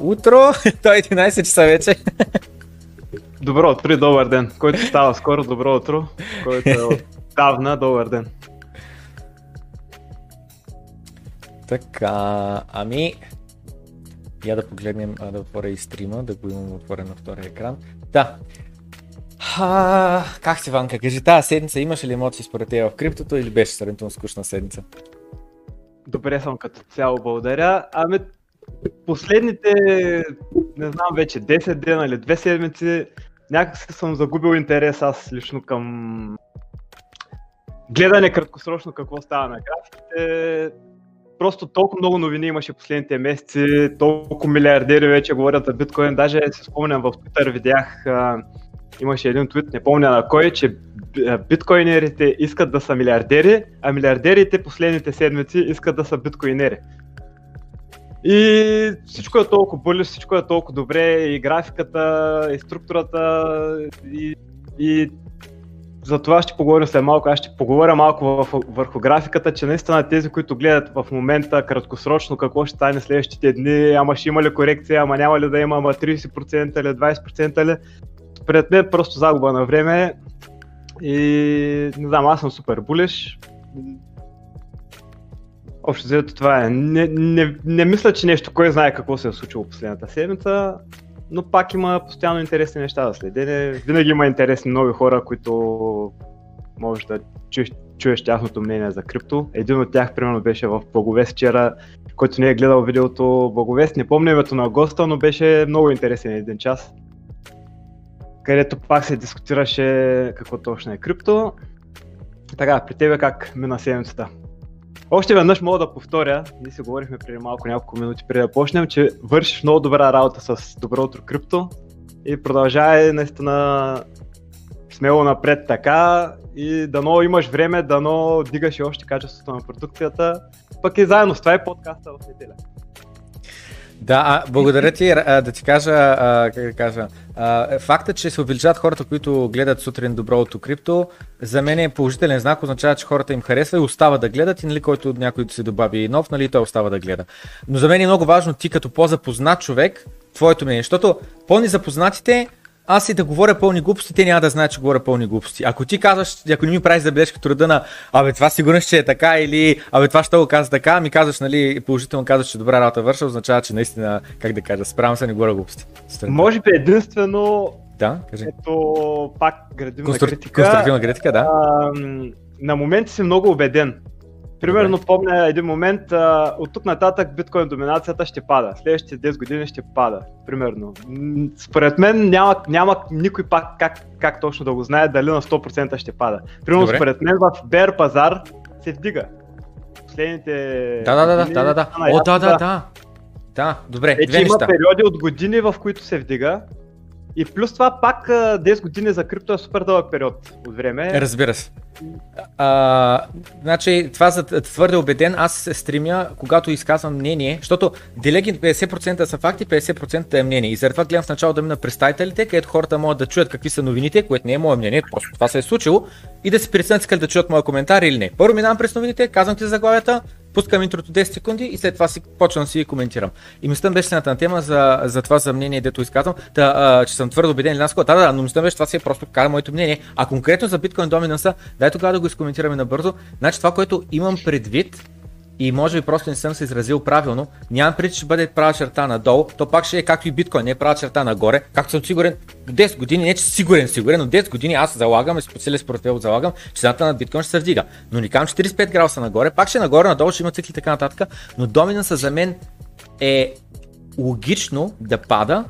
Утро, то е 11 часа вече. Добро утро и добър ден. Който става скоро, добро утро. Който е отдавна, добър ден. Така, ами... Я да погледнем, а, да отворя и стрима, да го имам отворен на втория екран. Да. А, как си, Ванка? Кажи, тази седмица имаш ли емоции според теб в криптото или беше сравнително скучна седмица? Добре съм като цяло, благодаря. Ами, последните, не знам вече, 10 дена или 2 седмици, някак съм загубил интерес аз лично към гледане краткосрочно какво става на графиките. Просто толкова много новини имаше последните месеци, толкова милиардери вече говорят за биткоин. Даже се спомням в Twitter видях, а, имаше един твит, не помня на кой, че биткоинерите искат да са милиардери, а милиардерите последните седмици искат да са биткоинери. И всичко е толкова бъли, всичко е толкова добре, и графиката, и структурата, и, и за това ще поговорим след малко. Аз ще поговоря малко върху графиката, че наистина тези, които гледат в момента краткосрочно какво ще стане следващите дни, ама ще има ли корекция, ама няма ли да има, ама 30% или 20% ли, пред мен просто загуба на време и не знам, аз съм супер булиш. Общо взето това е. Не, не, не мисля, че нещо, кой знае какво се е случило последната седмица, но пак има постоянно интересни неща да следене. Винаги има интересни нови хора, които можеш да чуеш, чуеш тяхното мнение за крипто. Един от тях, примерно, беше в Благовест вчера, който не е гледал видеото Благовест. Не помня името на госта, но беше много интересен един час където пак се дискутираше какво точно е крипто. Така, при тебе как мина седмицата? Още веднъж мога да повторя, ние си говорихме преди малко няколко минути преди да почнем, че вършиш много добра работа с Доброто крипто и продължавай наистина смело напред така и дано имаш време, дано дигаш и още качеството на продукцията. Пък и заедно с това е подкаста в неделя. Да, а, благодаря ти. А, да ти кажа, а, как да кажа, а, факта, че се увеличават хората, които гледат сутрин доброто крипто, за мен е положителен знак, означава, че хората им харесва и остава да гледат и нали, който някой се добави нов, нали, той остава да гледа. Но за мен е много важно ти като по-запознат човек, твоето мнение, защото по-незапознатите аз и да говоря пълни глупости, те няма да знаят, че говоря пълни глупости. Ако ти казваш, ако не ми правиш забележка труда на, абе това сигурно ще е така или абе това ще го казва така, ми казваш, нали, положително казваш, че добра работа върша, означава, че наистина, как да кажа, справям се, не говоря глупости. Стрън. Може би единствено, да, кажи. ето пак градим Конструк... критика. Конструктивна критика, да. А, на моменти си много убеден. Примерно Добре. помня един момент, а, от тук нататък биткоин доминацията ще пада. Следващите 10 години ще пада. Примерно. Според мен няма, няма никой пак как, как точно да го знае дали на 100% ще пада. Примерно Добре. според мен в бер пазар се вдига. Последните Да, да, да, да, да, да. О, да, да, да. Да, добре, Вече две има неща. периоди от години, в които се вдига. И плюс това пак 10 години за крипто е супер дълъг период от време. Разбира се. А, значи, това за твърде убеден, аз се стремя, когато изказвам мнение, защото делеги 50% са факти, 50% е мнение. И заради това гледам в начало да мина представителите, където хората могат да чуят какви са новините, което не е мое мнение, просто това се е случило, и да се преценят искали да чуят моя коментар или не. Първо минавам през новините, казвам ти заглавията, пускам интрото 10 секунди и след това си почвам да си коментирам. И мислям беше на тема за, за това за мнение, дето изказвам, да, а, че съм твърдо убеден или нас. Да, да, но мислям беше това си е просто каза моето мнение. А конкретно за биткоин доминанса, дай тогава да го изкоментираме набързо. Значи това, което имам предвид, и може би просто не съм се изразил правилно, нямам преди, че ще бъде права черта надолу, то пак ще е както и биткоин, не е права черта нагоре, както съм сигурен, 10 години, не че сигурен, сигурен, но 10 години аз залагам, и специалист портфел залагам, че цената на биткоин ще се вдига. Но ни кам 45 градуса нагоре, пак ще е нагоре, надолу ще има цикли и така нататък, но доминанса за мен е логично да пада,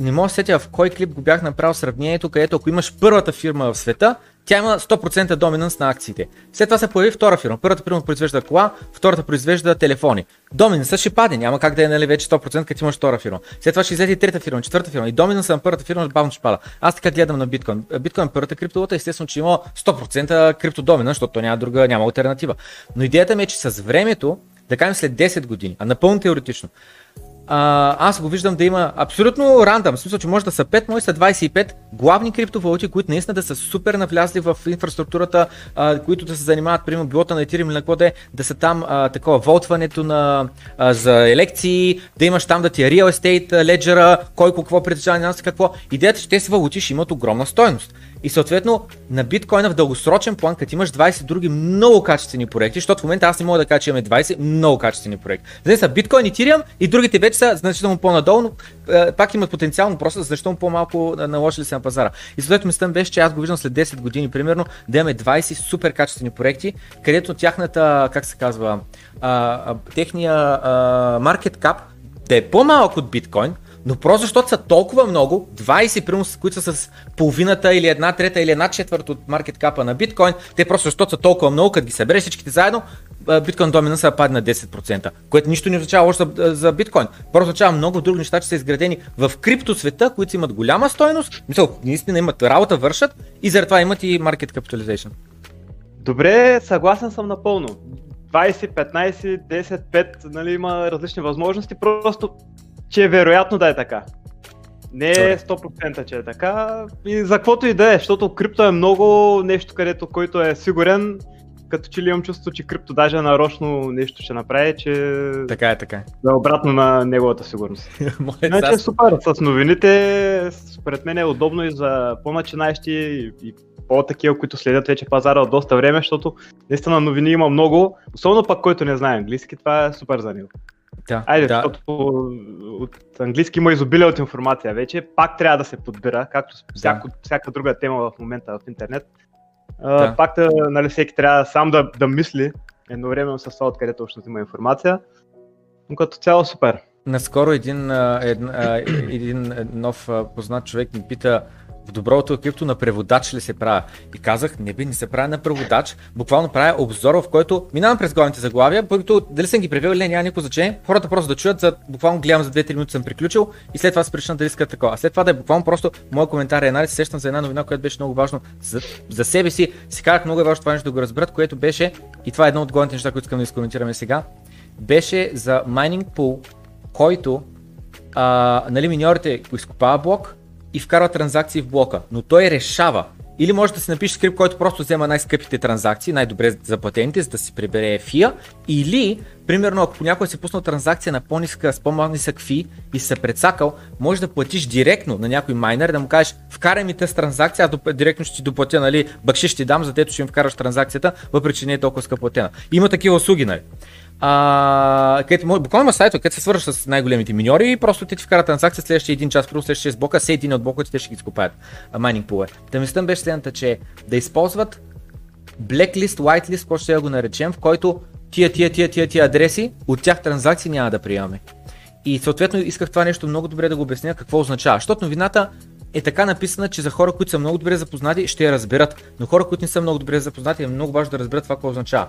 не мога да сетя в кой клип го бях направил сравнението, където ако имаш първата фирма в света, тя има 100% доминанс на акциите. След това се появи втора фирма. Първата фирма произвежда кола, втората произвежда телефони. Доминансът ще паде, няма как да е нали, вече 100%, като имаш втора фирма. След това ще излезе и трета фирма, четвърта фирма. И доминансът на първата фирма бавно ще пада. Аз така гледам на биткоин. Биткоин е първата криптовалута, естествено, че има 100% криптодоминанс, защото няма друга, няма альтернатива. Но идеята ми е, че с времето, да кажем след 10 години, а напълно теоретично, аз го виждам да има абсолютно рандъм, в смисъл, че може да са 5, може да са 25 главни криптовалути, които наистина да са супер навлязли в инфраструктурата, а, които да се занимават, примерно, билота на Ethereum или на какво да са там а, такова, волтването на, а, за елекции, да имаш там да ти е real estate, ledger кой какво притежава, не какво. Идеята е, че тези валути ще имат огромна стоеност. И съответно на биткоина в дългосрочен план, като имаш 20 други много качествени проекти, защото в момента аз не мога да кажа, че имаме 20 много качествени проекти. За са биткоин и Ethereum и другите вече са значително по-надолу, но е, пак имат потенциално просто защото по-малко наложили се на пазара. И съответно мислята беше, че аз го виждам след 10 години примерно да имаме 20 супер качествени проекти, където тяхната, как се казва, а, а, техния market cap да е по-малък от биткоин, но просто защото са толкова много, 20 примерно, които са с половината или една трета или една четвърта от маркет капа на биткоин, те просто защото са толкова много, като ги събереш всичките заедно, биткоин доминанса падне на 10%, което нищо не означава още за, за биткоин. Просто означава много други неща, че са изградени в крипто света, които имат голяма стойност, мисъл, наистина имат работа, вършат и заради това имат и market capitalization. Добре, съгласен съм напълно. 20, 15, 10, 5, нали, има различни възможности, просто че е вероятно да е така. Не е 100% че е така и за каквото и да е, защото крипто е много нещо, където който е сигурен, като че ли имам чувство, че крипто даже нарочно нещо ще направи, че... Така е, така е. Да обратно на неговата сигурност. значи е супер, с новините според мен е удобно и за по-начинаещи и по-такива, които следят вече пазара от доста време, защото наистина новини има много, особено пък който не знае английски, това е супер за него. Да, Айде, да. защото от английски има изобилие от информация вече, пак трябва да се подбира, както всяко, да. всяка друга тема в момента в интернет. Да. Пак да, нали, всеки трябва сам да, да мисли едновременно с това, откъдето още има информация. Но като цяло супер. Наскоро един, един, един нов познат човек ми пита, в доброто крипто на преводач ли се правя? И казах, не би, не се правя на преводач, буквално правя обзор, в който минавам през главните заглавия, които дали съм ги превел или не, няма никакво значение. Хората просто да чуят, за, буквално гледам за 2-3 минути съм приключил и след това се причина дали искат такова. А след това да е буквално просто моят коментар и анализ, сещам за една новина, която беше много важно за, за себе си. Си казах много е важно това нещо да го разберат, което беше, и това е едно от главните неща, които искам да изкоментираме сега, беше за майнинг пул, който а, нали, миньорите изкопава блок, и вкарва транзакции в блока, но той решава. Или може да си напише скрипт, който просто взема най-скъпите транзакции, най-добре заплатените, за да си прибере фия. Или, примерно, ако някой си пуснал транзакция на по-ниска, с по-нисък фи и се прецакал, може да платиш директно на някой майнер, да му кажеш, вкарай ми тази транзакция, аз директно ще ти доплатя, нали, бъкши ще ти дам, за дето ще им вкараш транзакцията, въпреки че не е толкова скъпо платена. Има такива услуги, нали. А, където, буквално има сайт, където се свършва с най-големите миньори и просто те ти вкарат транзакция следващия един час, първо следващия 6 блока, се един от блоковете те ще ги изкопаят майнинг пуле. Та мислята беше следната, че да използват blacklist, whitelist, какво ще го наречем, в който тия, тия, тия, тия, тия адреси, от тях транзакции няма да приемаме. И съответно исках това нещо много добре да го обясня какво означава, защото новината е така написана, че за хора, които са много добре запознати, ще я разберат, но хора, които не са много добре запознати, е много важно да разберат това какво означава.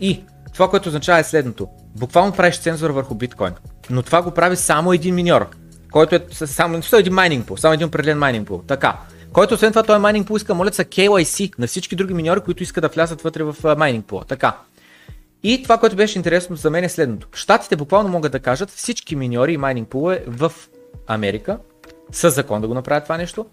И това, което означава е следното. Буквално правиш цензура върху биткоин. Но това го прави само един миньор, който е само, само един майнинг пул, само един определен майнинг пул. Така. Който освен това този майнинг пул иска молят са KYC на всички други миньори, които искат да влязат вътре в майнинг пула. Така. И това, което беше интересно за мен е следното. Штатите буквално могат да кажат всички миньори и майнинг пулове в Америка с закон да го направят това нещо.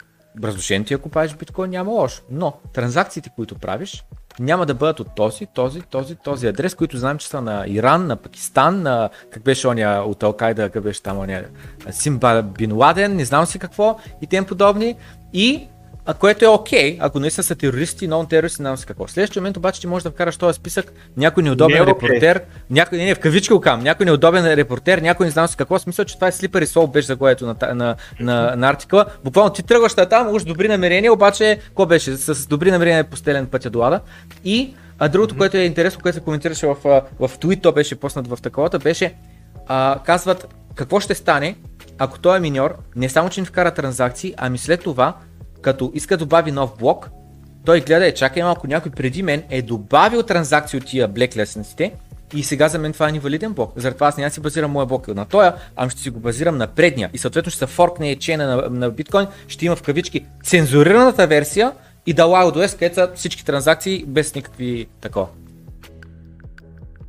Разрушен ти ако правиш биткоин няма лошо. Но транзакциите, които правиш, няма да бъдат от този, този, този, този адрес, които знаем, че са на Иран, на Пакистан, на как беше оня от Алкайда, как беше там оня Симба Бин Ладен, не знам си какво и тем подобни. И а което е окей, okay, ако наистина са терористи, нон терористи, не знам си какво. Следващия момент обаче ти можеш да вкараш този списък някой неудобен не, е репортер, okay. някой, не, не, в кавички окам, някой неудобен репортер, някой не знам си какво. Смисъл, че това е слипър и сол беше заглавието на, на, на, на, на артикъла. Буквално ти тръгваш там, уж добри намерения, обаче, какво беше? С добри намерения е постелен пътя до ада. И а другото, mm-hmm. което е интересно, което се коментираше в, в, в твит, то беше поснат в таковата, беше, а, казват какво ще стане, ако той е миньор, не само че не вкара транзакции, ами след това като иска да добави нов блок, той гледа, е, чакай малко, някой преди мен е добавил транзакции от тия блеклесниците и сега за мен това е невалиден блок. Затова аз няма си базирам моя блок на тоя, ами ще си го базирам на предния. И съответно ще се форкне чена на, на биткоин, ще има в кавички цензурираната версия и да West, където са всички транзакции без никакви такова.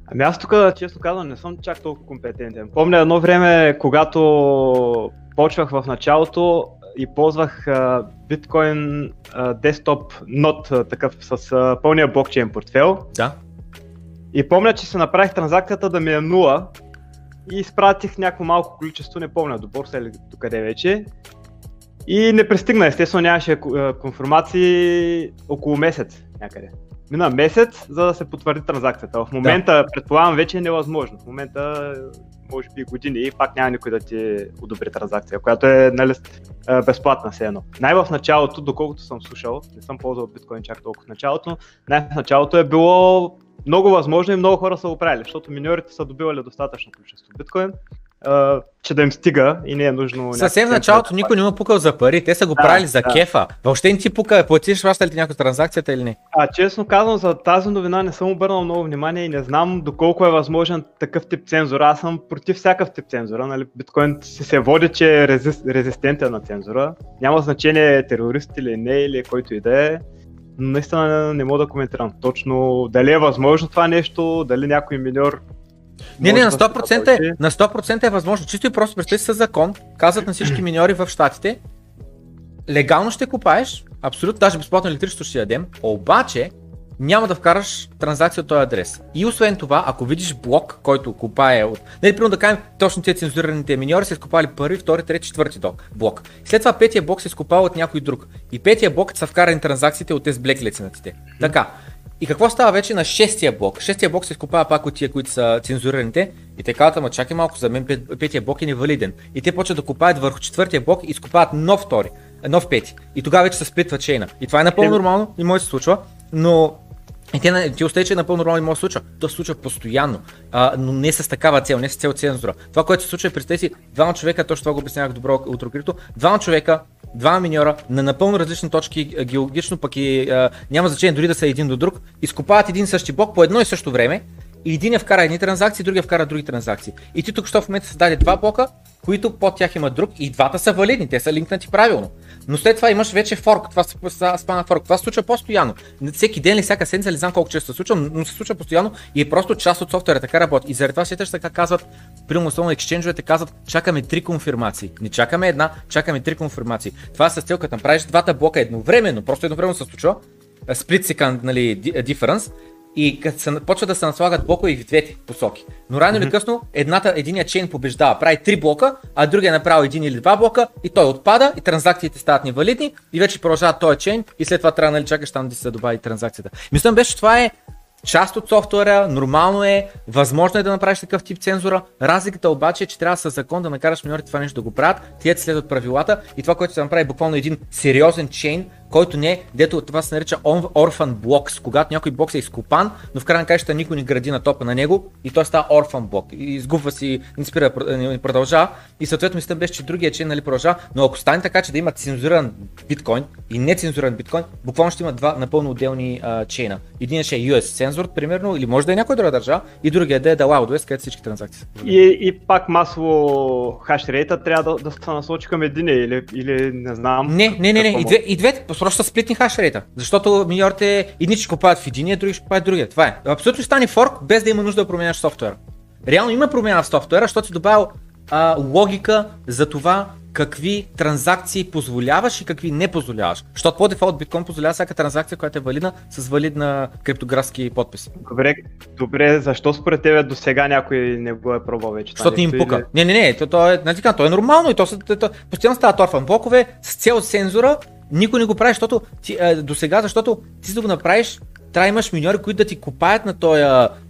Ами аз тук, честно казвам, не съм чак толкова компетентен. Помня едно време, когато почвах в началото и ползвах биткоин десктоп нот, такъв с uh, пълния блокчейн портфел. Да. И помня, че се направих транзакцията да ми е нула и изпратих някакво малко количество, не помня, до борса или до къде вече. И не пристигна, естествено нямаше конфирмации около месец някъде. Мина месец, за да се потвърди транзакцията. В момента, да. предполагам, вече е невъзможно. В момента, може би години и пак няма никой да ти одобри транзакция, която е нали, безплатна все едно. Най-в началото, доколкото съм слушал, не съм ползвал биткоин чак толкова в началото, най-в началото е било много възможно и много хора са го правили, защото миньорите са добивали достатъчно количество биткоин, Uh, че да им стига и не е нужно. Съвсем в началото да никой не му пукал за пари, те са го да, правили за да. кефа. Въобще не ти пука, платиш плащали ти някаква транзакцията или не? А, честно казвам, за тази новина не съм обърнал много внимание и не знам доколко е възможен такъв тип цензура. Аз съм против всякакъв тип цензура. Нали? Биткоин си се води, че е резистентен на цензура. Няма значение терорист или не, или който и да е наистина не мога да коментирам точно дали е възможно това нещо, дали някой миньор не, не, на 100%, е, на 100% е възможно. Чисто и просто представи се закон, казват на всички миньори в Штатите, легално ще купаеш, абсолютно, даже безплатно електричество ще дадем, обаче няма да вкараш транзакция от този адрес. И освен това, ако видиш блок, който купае от... Нали, примерно да кажем, точно тези цензурираните миньори са изкопали първи, втори, трети, четвърти блок. След това петия блок се изкопава от някой друг. И петия блок са вкарани транзакциите от тези блеклецинатите. Така. И какво става вече на шестия блок? Шестия блок се изкопава пак от тия, които са цензурираните. И те казват, ама чакай малко, за мен петия блок е невалиден. И те почват да копаят върху четвъртия блок и изкопават нов втори, нов пети. И тогава вече се сплитва чейна. И това е напълно нормално и може да се случва. Но и те, ти остави, че е напълно нормално може да случва. То се случва постоянно, а, но не с такава цел, не с цел цензура. Това, което се случва е през тези двама човека, точно това го обяснявах добро утро крипто, двама човека, двама миньора на напълно различни точки геологично, пък и а, няма значение дори да са един до друг, изкопават един същи блок по едно и също време и един я вкара едни транзакции, другия вкара други транзакции. И ти тук що в момента създаде два блока, които под тях има друг и двата са валидни, те са линкнати правилно. Но след това имаш вече форк, това се спана форк, това се случва постоянно. Всеки ден или всяка седмица, не знам колко често се случва, но се случва постоянно и е просто част от софтуера, така работи. И заради това сеташ така казват, примерно основно ексченджовете казват, чакаме три конфирмации. Не чакаме една, чакаме три конфирмации. Това с цел като направиш двата блока едновременно, просто едновременно се случва, split second нали, difference, и като се, почва да се наслагат блокове в двете посоки. Но рано mm-hmm. или късно едната, единия чейн побеждава, прави три блока, а другия е направил един или два блока и той отпада и транзакциите стават невалидни и вече продължава този чейн и след това трябва нали, чакаш там да се добави транзакцията. Мислям беше, че това е част от софтуера, нормално е, възможно е да направиш такъв тип цензура. Разликата обаче е, че трябва със закон да накараш миньорите това нещо да го правят, тия следват правилата и това, което се направи буквално един сериозен чейн, който не е, дето това се нарича Orphan Blocks, когато някой блок е изкопан, но в крайна на никой не гради на топа на него и той става Orphan блок. И изгубва си, не спира, не продължава. И съответно мисля беше, че другия чейн нали, продължава, но ако стане така, че да има цензуриран биткоин и нецензуриран биткоин, буквално ще има два напълно отделни а, чейна. Един ще е US сензор, примерно, или може да е някой друга държава, и другия да е да Wild West, където всички транзакции. И, и пак масово хашрейта трябва да, да се насочи към един или, или не знам. Не, не, не, не. И, две, и двете, просто сплитни хашрейта. Защото миньорите едни ще купуват в единия, други ще купуват другия. Това е. Абсолютно ще стане форк, без да има нужда да променяш софтуера. Реално има промяна в софтуера, защото си добавил а, логика за това какви транзакции позволяваш и какви не позволяваш. Защото по дефолт биткоин позволява всяка транзакция, която е валидна с валидна криптографски подпис. Добре, добре, защо според тебе до сега някой не го е пробвал вече? Защото им пука. Или... Не, не, не, то, то, е, нали, то е нормално и то, то, то постоянно става торфан блокове с цел сензора никой не го прави, защото ти, а, до сега, защото ти за да го направиш, трябва да имаш миньори, които да ти купаят на този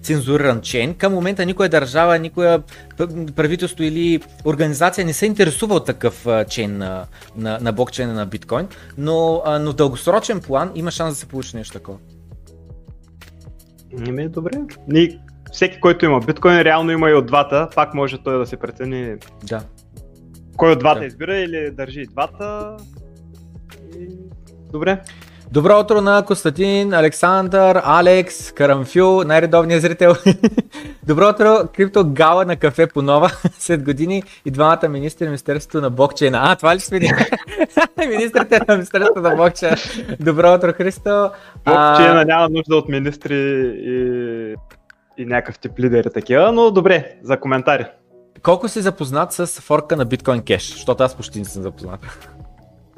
цензуриран чейн. Към момента никоя държава, никоя правителство или организация не се интересува от такъв чейн на, на, на блокчейна на биткоин, но, а, но в дългосрочен план има шанс да се получи нещо такова. Ами е добре. Ни, всеки, който има биткоин, реално има и от двата, пак може той да се прецени да. кой от двата да. избира или държи и двата. Добре. Добро утро на Константин, Александър, Алекс, Карамфю, най-редовният зрител. Добро утро, крипто гала на кафе по нова след години и двамата министри на Министерството на блокчейна. А, това ли сме Министрите на Министерството на блокчейна. Добро утро, Христо. Блокчейна а... няма нужда от министри и и някакъв тип лидери такива, но добре, за коментари. Колко си запознат с форка на Bitcoin Cash? Защото аз почти не съм запознат.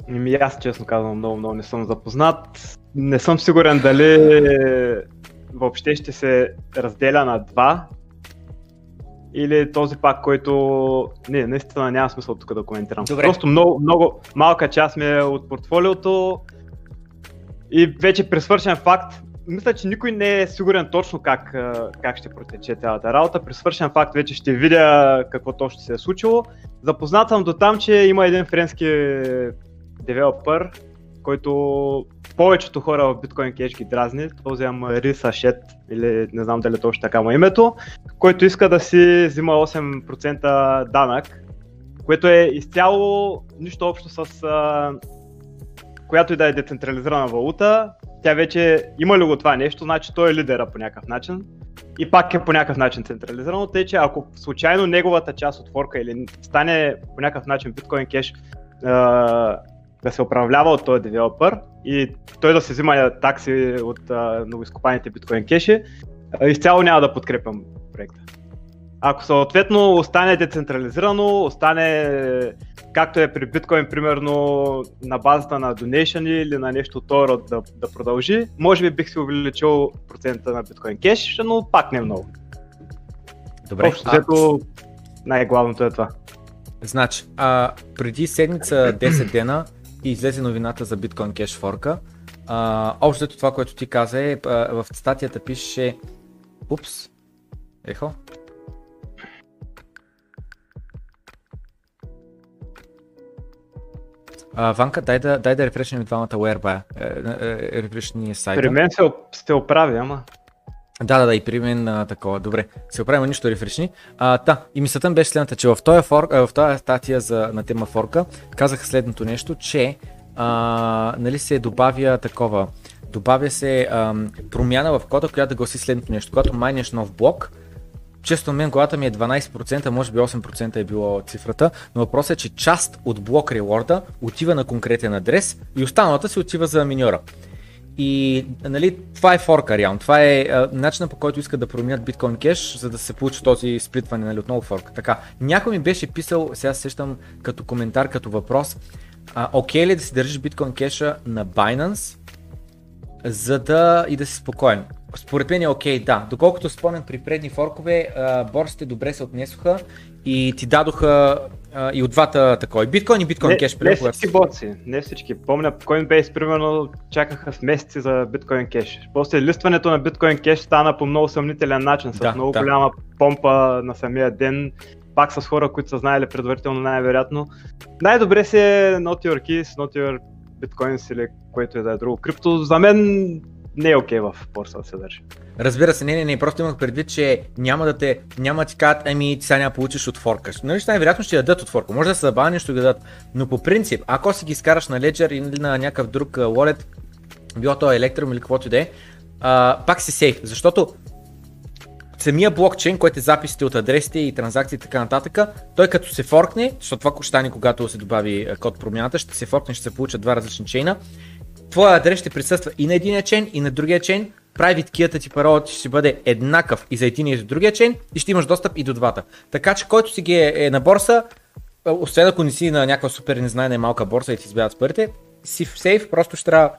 Еми аз честно казвам много, много не съм запознат. Не съм сигурен дали въобще ще се разделя на два или този пак, който... Не, наистина няма смисъл тук да коментирам. Добре. Просто много, много малка част ми е от портфолиото и вече при свършен факт мисля, че никой не е сигурен точно как, как ще протече цялата работа. При свършен факт вече ще видя какво точно се е случило. Запознат съм до там, че има един френски девелопър, който повечето хора в Bitcoin Cash ги дразни, този Амари Сашет, или не знам дали точно така му е името, който иска да си взима 8% данък, което е изцяло нищо общо с а, която и да е децентрализирана валута, тя вече има ли го това нещо, значи той е лидера по някакъв начин. И пак е по някакъв начин централизирано, тъй че ако случайно неговата част от форка или стане по някакъв начин Bitcoin Cash да се управлява от този девелопър и той да се взима такси от новоизкопаните биткоин кеши, изцяло няма да подкрепям проекта. Ако съответно остане децентрализирано, остане както е при биткоин, примерно на базата на donation или на нещо второ да, да продължи, може би бих си увеличил процента на биткоин кеш, но пак не много. Добре. Общо взето най-главното е това. Значи, а, преди седмица 10 дена и излезе новината за Bitcoin Cash форка. общо това, което ти каза е, а, в статията пише Упс, ехо, А, Ванка, дай да, дай да рефрешнем двамата whereby. Е, е, рефрешни сайта. При мен се, сте оправи, ама. Да, да, да, и при мен а, такова. Добре, се оправим нищо рефрешни. А, та, и мисълта беше следната, че в този, фор, в този статия за, на тема форка казах следното нещо, че а, нали се добавя такова, добавя се а, промяна в кода, която да гласи следното нещо. Когато майнеш нов блок, често мен главата ми е 12%, може би 8% е било цифрата, но въпросът е, че част от блок реворда отива на конкретен адрес и останалата се отива за миньора. И нали, това е форка реално. Това е а, начинът по който искат да променят биткоин кеш, за да се получи този сплитване нали, отново форка. Така, някой ми беше писал, сега сещам като коментар, като въпрос, а, окей ли да си държиш биткоин кеша на Binance, за да и да си спокоен. Според мен е окей, да. Доколкото спомням при предни форкове, борсите добре се отнесоха и ти дадоха а, и от двата такова. И биткоин и биткоин кеш. Не, не всички борци, не всички. Помня, Coinbase примерно чакаха с месеци за биткоин кеш. После листването на биткоин кеш стана по много съмнителен начин, с да, много да. голяма помпа на самия ден пак с хора, които са знаели предварително най-вероятно. Най-добре си е not your keys, not your bitcoins или което и да е друго крипто. За мен не е окей okay в борса да се държи. Разбира се, не, не, не, просто имах предвид, че няма да те, няма да ти кажат, ами ти сега няма получиш от форка. Нали, най-вероятно ще дадат от форка. Може да се забавя ще ги дадат. Но по принцип, ако си ги скараш на Ledger или на някакъв друг wallet, било то Electrum или каквото и да е, пак си сейф, защото самия блокчейн, който е записите от адресите и транзакции и така нататък, той като се форкне, защото това ще стане когато се добави код промяната, ще се форкне, ще се получат два различни чейна твоя адрес ще присъства и на единия чейн, и на другия чейн, private key ти парола ще бъде еднакъв и за един и за другия чейн и ще имаш достъп и до двата. Така че който си ги е, е на борса, освен ако не си на някаква супер незнайна малка борса и ти избягат парите, си в сейф, просто ще трябва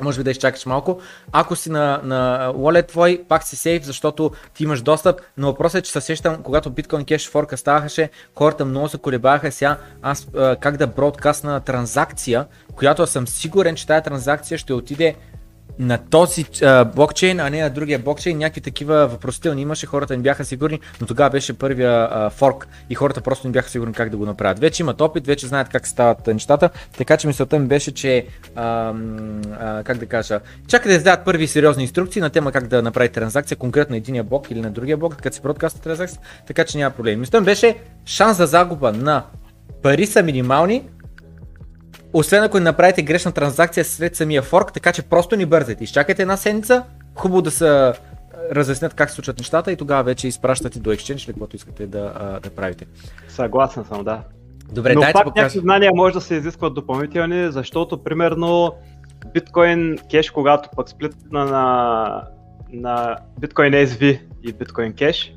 може би да изчакаш малко. Ако си на, на wallet твой, пак си сейф, защото ти имаш достъп, но въпросът е, че се сещам, когато Bitcoin Cash форка ставаше, хората много се колебаха сега аз как да бродкастна транзакция, която съм сигурен, че тази транзакция ще отиде на този а, блокчейн, а не на другия блокчейн. Някакви такива въпросителни имаше, хората не бяха сигурни, но тогава беше първия а, форк и хората просто не бяха сигурни как да го направят. Вече имат опит, вече знаят как стават нещата, така че мисълта ми беше, че а, а, как да кажа, чакайте да издадат първи сериозни инструкции на тема как да направите транзакция, конкретно на единия блок или на другия блок, като се бродкаста транзакция, така че няма проблем. Мисълта ми беше шанс за загуба на пари са минимални, освен ако не направите грешна транзакция след самия форк, така че просто ни бързайте. Изчакайте една седмица, хубаво да се разяснят как се случват нещата и тогава вече изпращате до Exchange или каквото искате да, да правите. Съгласен съм, да. Добре, Но дайте пак някакви знания може да се изискват допълнителни, защото примерно биткоин кеш, когато пък сплитна на, на биткоин SV и Bitcoin Cash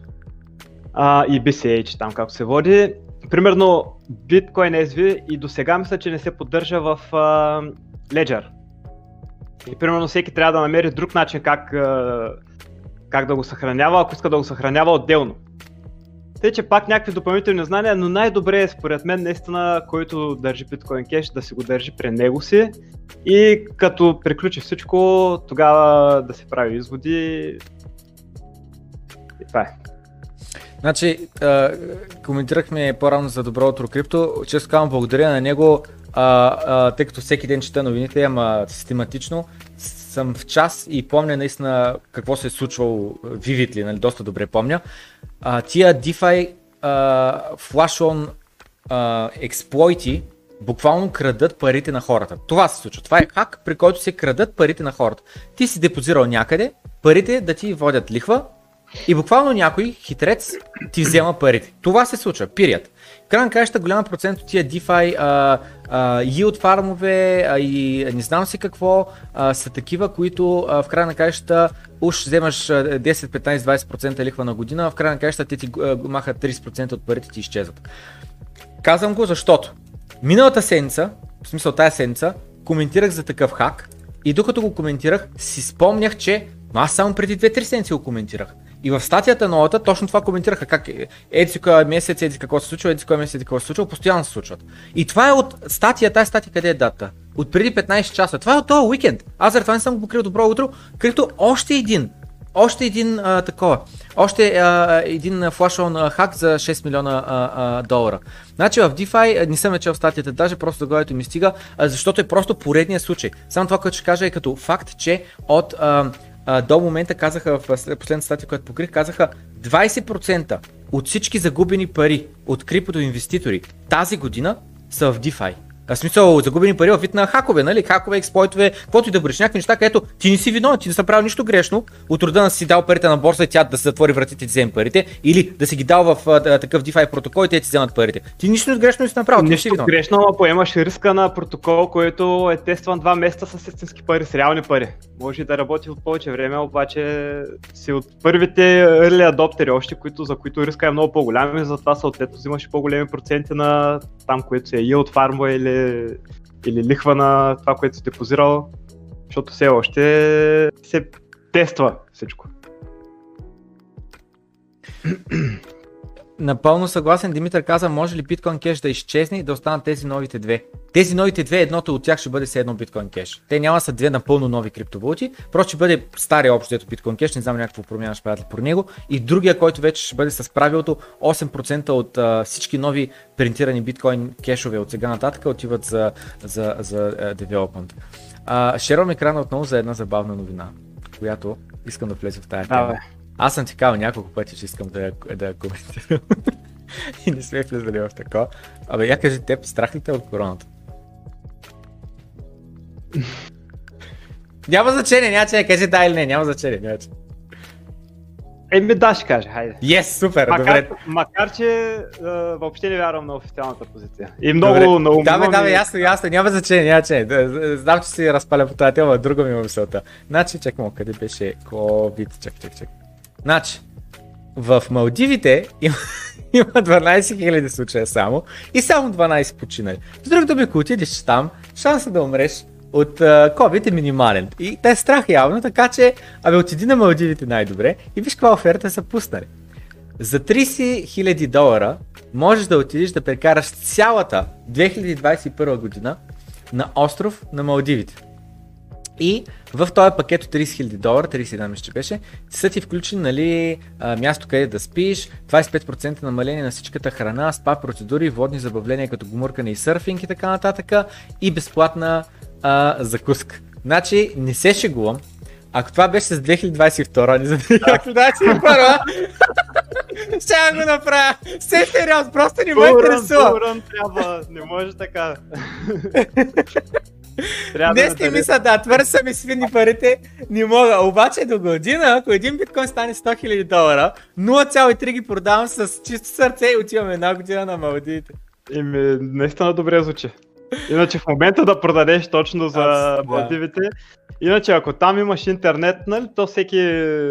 а, и BCH там както се води. Примерно Bitcoin SV и до сега мисля, че не се поддържа в а, Ledger. И примерно всеки трябва да намери друг начин как, а, как да го съхранява, ако иска да го съхранява отделно. Те, че пак някакви допълнителни знания, но най-добре е според мен наистина, който държи Bitcoin Cash, да си го държи при него си и като приключи всичко, тогава да се прави изводи. И това е. Значи, а, коментирахме по-рано за Добро утро крипто. Често казвам, благодаря на него, а, а, тъй като всеки ден чета новините, ама систематично, съм в час и помня наистина какво се е случвало vividly, нали, доста добре помня. А, тия DeFi а, on а, експлойти буквално крадат парите на хората. Това се случва. Това е хак, при който се крадат парите на хората. Ти си депозирал някъде, парите да ти водят лихва и буквално някой хитрец ти взема парите. Това се случва, пирият. Крайна краща голям процент от тия DeFi а, а, yield фармове а, и не знам си какво а, са такива, които а, в края на краищата уж вземаш 10, 15, 20% лихва на година, а в края на те ти а, махат 30% от парите ти изчезват. Казвам го защото миналата седмица, в смисъл тази седмица, коментирах за такъв хак и докато го коментирах си спомнях, че аз само преди 2-3 седмици го коментирах. И в статията новата точно това коментираха, как еди кой месец, еди какво се случва, еди кой месец, еди какво се случва, постоянно се случват. И това е от статия, тази статия къде е дата? От преди 15 часа. Това е от този уикенд. Аз за това не съм го покрил добро утро, където още един още един а, такова, още а, един флашон хак за 6 милиона а, а, долара. Значи в DeFi не съм чел статията, даже просто заглавието ми стига, а, защото е просто поредния случай. Само това, което ще кажа е като факт, че от а, до момента казаха в последната статия, която покрих, казаха 20% от всички загубени пари от крипто инвеститори тази година са в DeFi. В смисъл, загубени пари в вид на хакове, нали? Хакове, експлойтове, каквото и да бъдеш. Някакви неща, където ти не си виновен, ти не си правил нищо грешно. От рода на си дал парите на борса и тя да се затвори вратите и ти вземе парите. Или да си ги дал в а, такъв DeFi протокол и те ти вземат парите. Ти нищо грешно не си направил. Нищо си грешно, но поемаш риска на протокол, който е тестван два месеца с истински пари, с реални пари. Може да работи от повече време, обаче си от първите early адоптери още, които, за които риска е много по-голям и затова съответно взимаш по-големи проценти на там, което се е yield фарма или или, лихва на това, което си депозирал, защото все още се тества всичко. Напълно съгласен, Димитър каза, може ли Bitcoin Cash да изчезне и да останат тези новите две. Тези новите две, едното от тях ще бъде все едно Bitcoin Cash. Те няма са две напълно нови криптовалути, просто ще бъде стария общо ето Bitcoin Cash, не знам някакво промяна ще правят по него. И другия, който вече ще бъде с правилото, 8% от а, всички нови принтирани Bitcoin кешове от сега нататък отиват за, за, за uh, development. А, шервам екрана отново за една забавна новина, която искам да влезе в тази тема. Аз съм ти казал няколко пъти, че искам да да коментирам. и не сме влезали в такова. Абе, я кажи теб, страх ли те от короната? няма значение, няма че кажи да или не, няма значение, няма че. Еми да, ще каже, хайде. Yes, супер, макар, добре. Макар, че uh, въобще не вярвам на официалната позиция. И много, добре. много Да, бе, да, бе, ясно, ясно, няма значение, няма че. Знам, че си разпаля по тази тема, друга ми е мисълта. Значи, чакай, къде беше COVID, чак, чак, чак. Значи, в Малдивите има, има 12 000 случая само и само 12 починали. С друг думи, ако отидеш там, шанса да умреш от COVID е минимален. И те е страх явно, така че, абе отиди на Малдивите най-добре и виж каква оферта са пуснали. За 30 000 долара можеш да отидеш да прекараш цялата 2021 година на остров на Малдивите. И в този пакет от 30 000 долара, 31 мисля, че беше, са ти включени нали, място къде да спиш, 25% намаление на всичката храна, спа процедури, водни забавления като гумуркане и сърфинг и така нататък и безплатна а, закуска. Значи не се шегувам, ако това беше с 2022, не за 2021, ще го направя. Все сериоз, просто не ме интересува. не може така. Трябва Днес ти мисля, да, твърде са ми свини парите, не мога. Обаче до година, ако един биткоин стане 100 000 долара, 0,3 ги продавам с чисто сърце и отиваме една година на Малдивите. Еми, наистина добре звучи. Иначе в момента да продадеш точно за да. Малдивите. Иначе ако там имаш интернет, нали, то всеки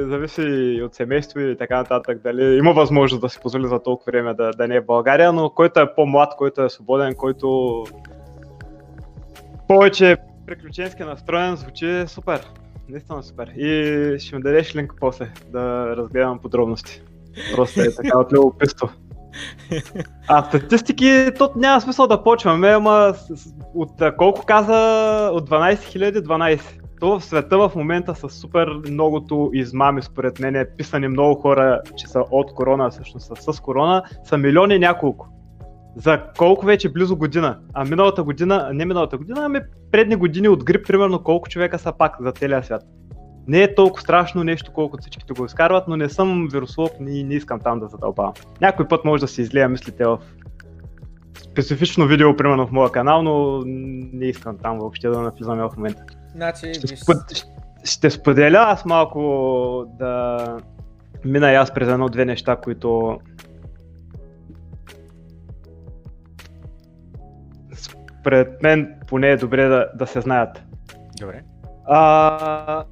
зависи от семейство и така нататък, дали има възможност да си позволи за толкова време да, да не е в България, но който е по-млад, който е свободен, който повече приключенски настроен, звучи супер. Наистина супер. И ще ми дадеш линк после да разгледам подробности. Просто е така от любопитство. А статистики, то няма смисъл да почваме, ама от колко каза, от 12 000, 12. То в света в момента са супер многото измами, според мен, е писани много хора, че са от корона, всъщност са с корона, са милиони няколко. За колко вече близо година? А миналата година, не миналата година, ами предни години от грип, примерно колко човека са пак за целия свят. Не е толкова страшно нещо, колкото всичките го изкарват, но не съм вируслог и не искам там да задълбавам. Някой път може да се излея мислите в специфично видео, примерно в моя канал, но не искам там въобще да навлизаме в момента. Значи, Ще, спод... ще споделя аз малко да мина и аз през едно-две неща, които според мен поне е добре да, да се знаят. добре. А,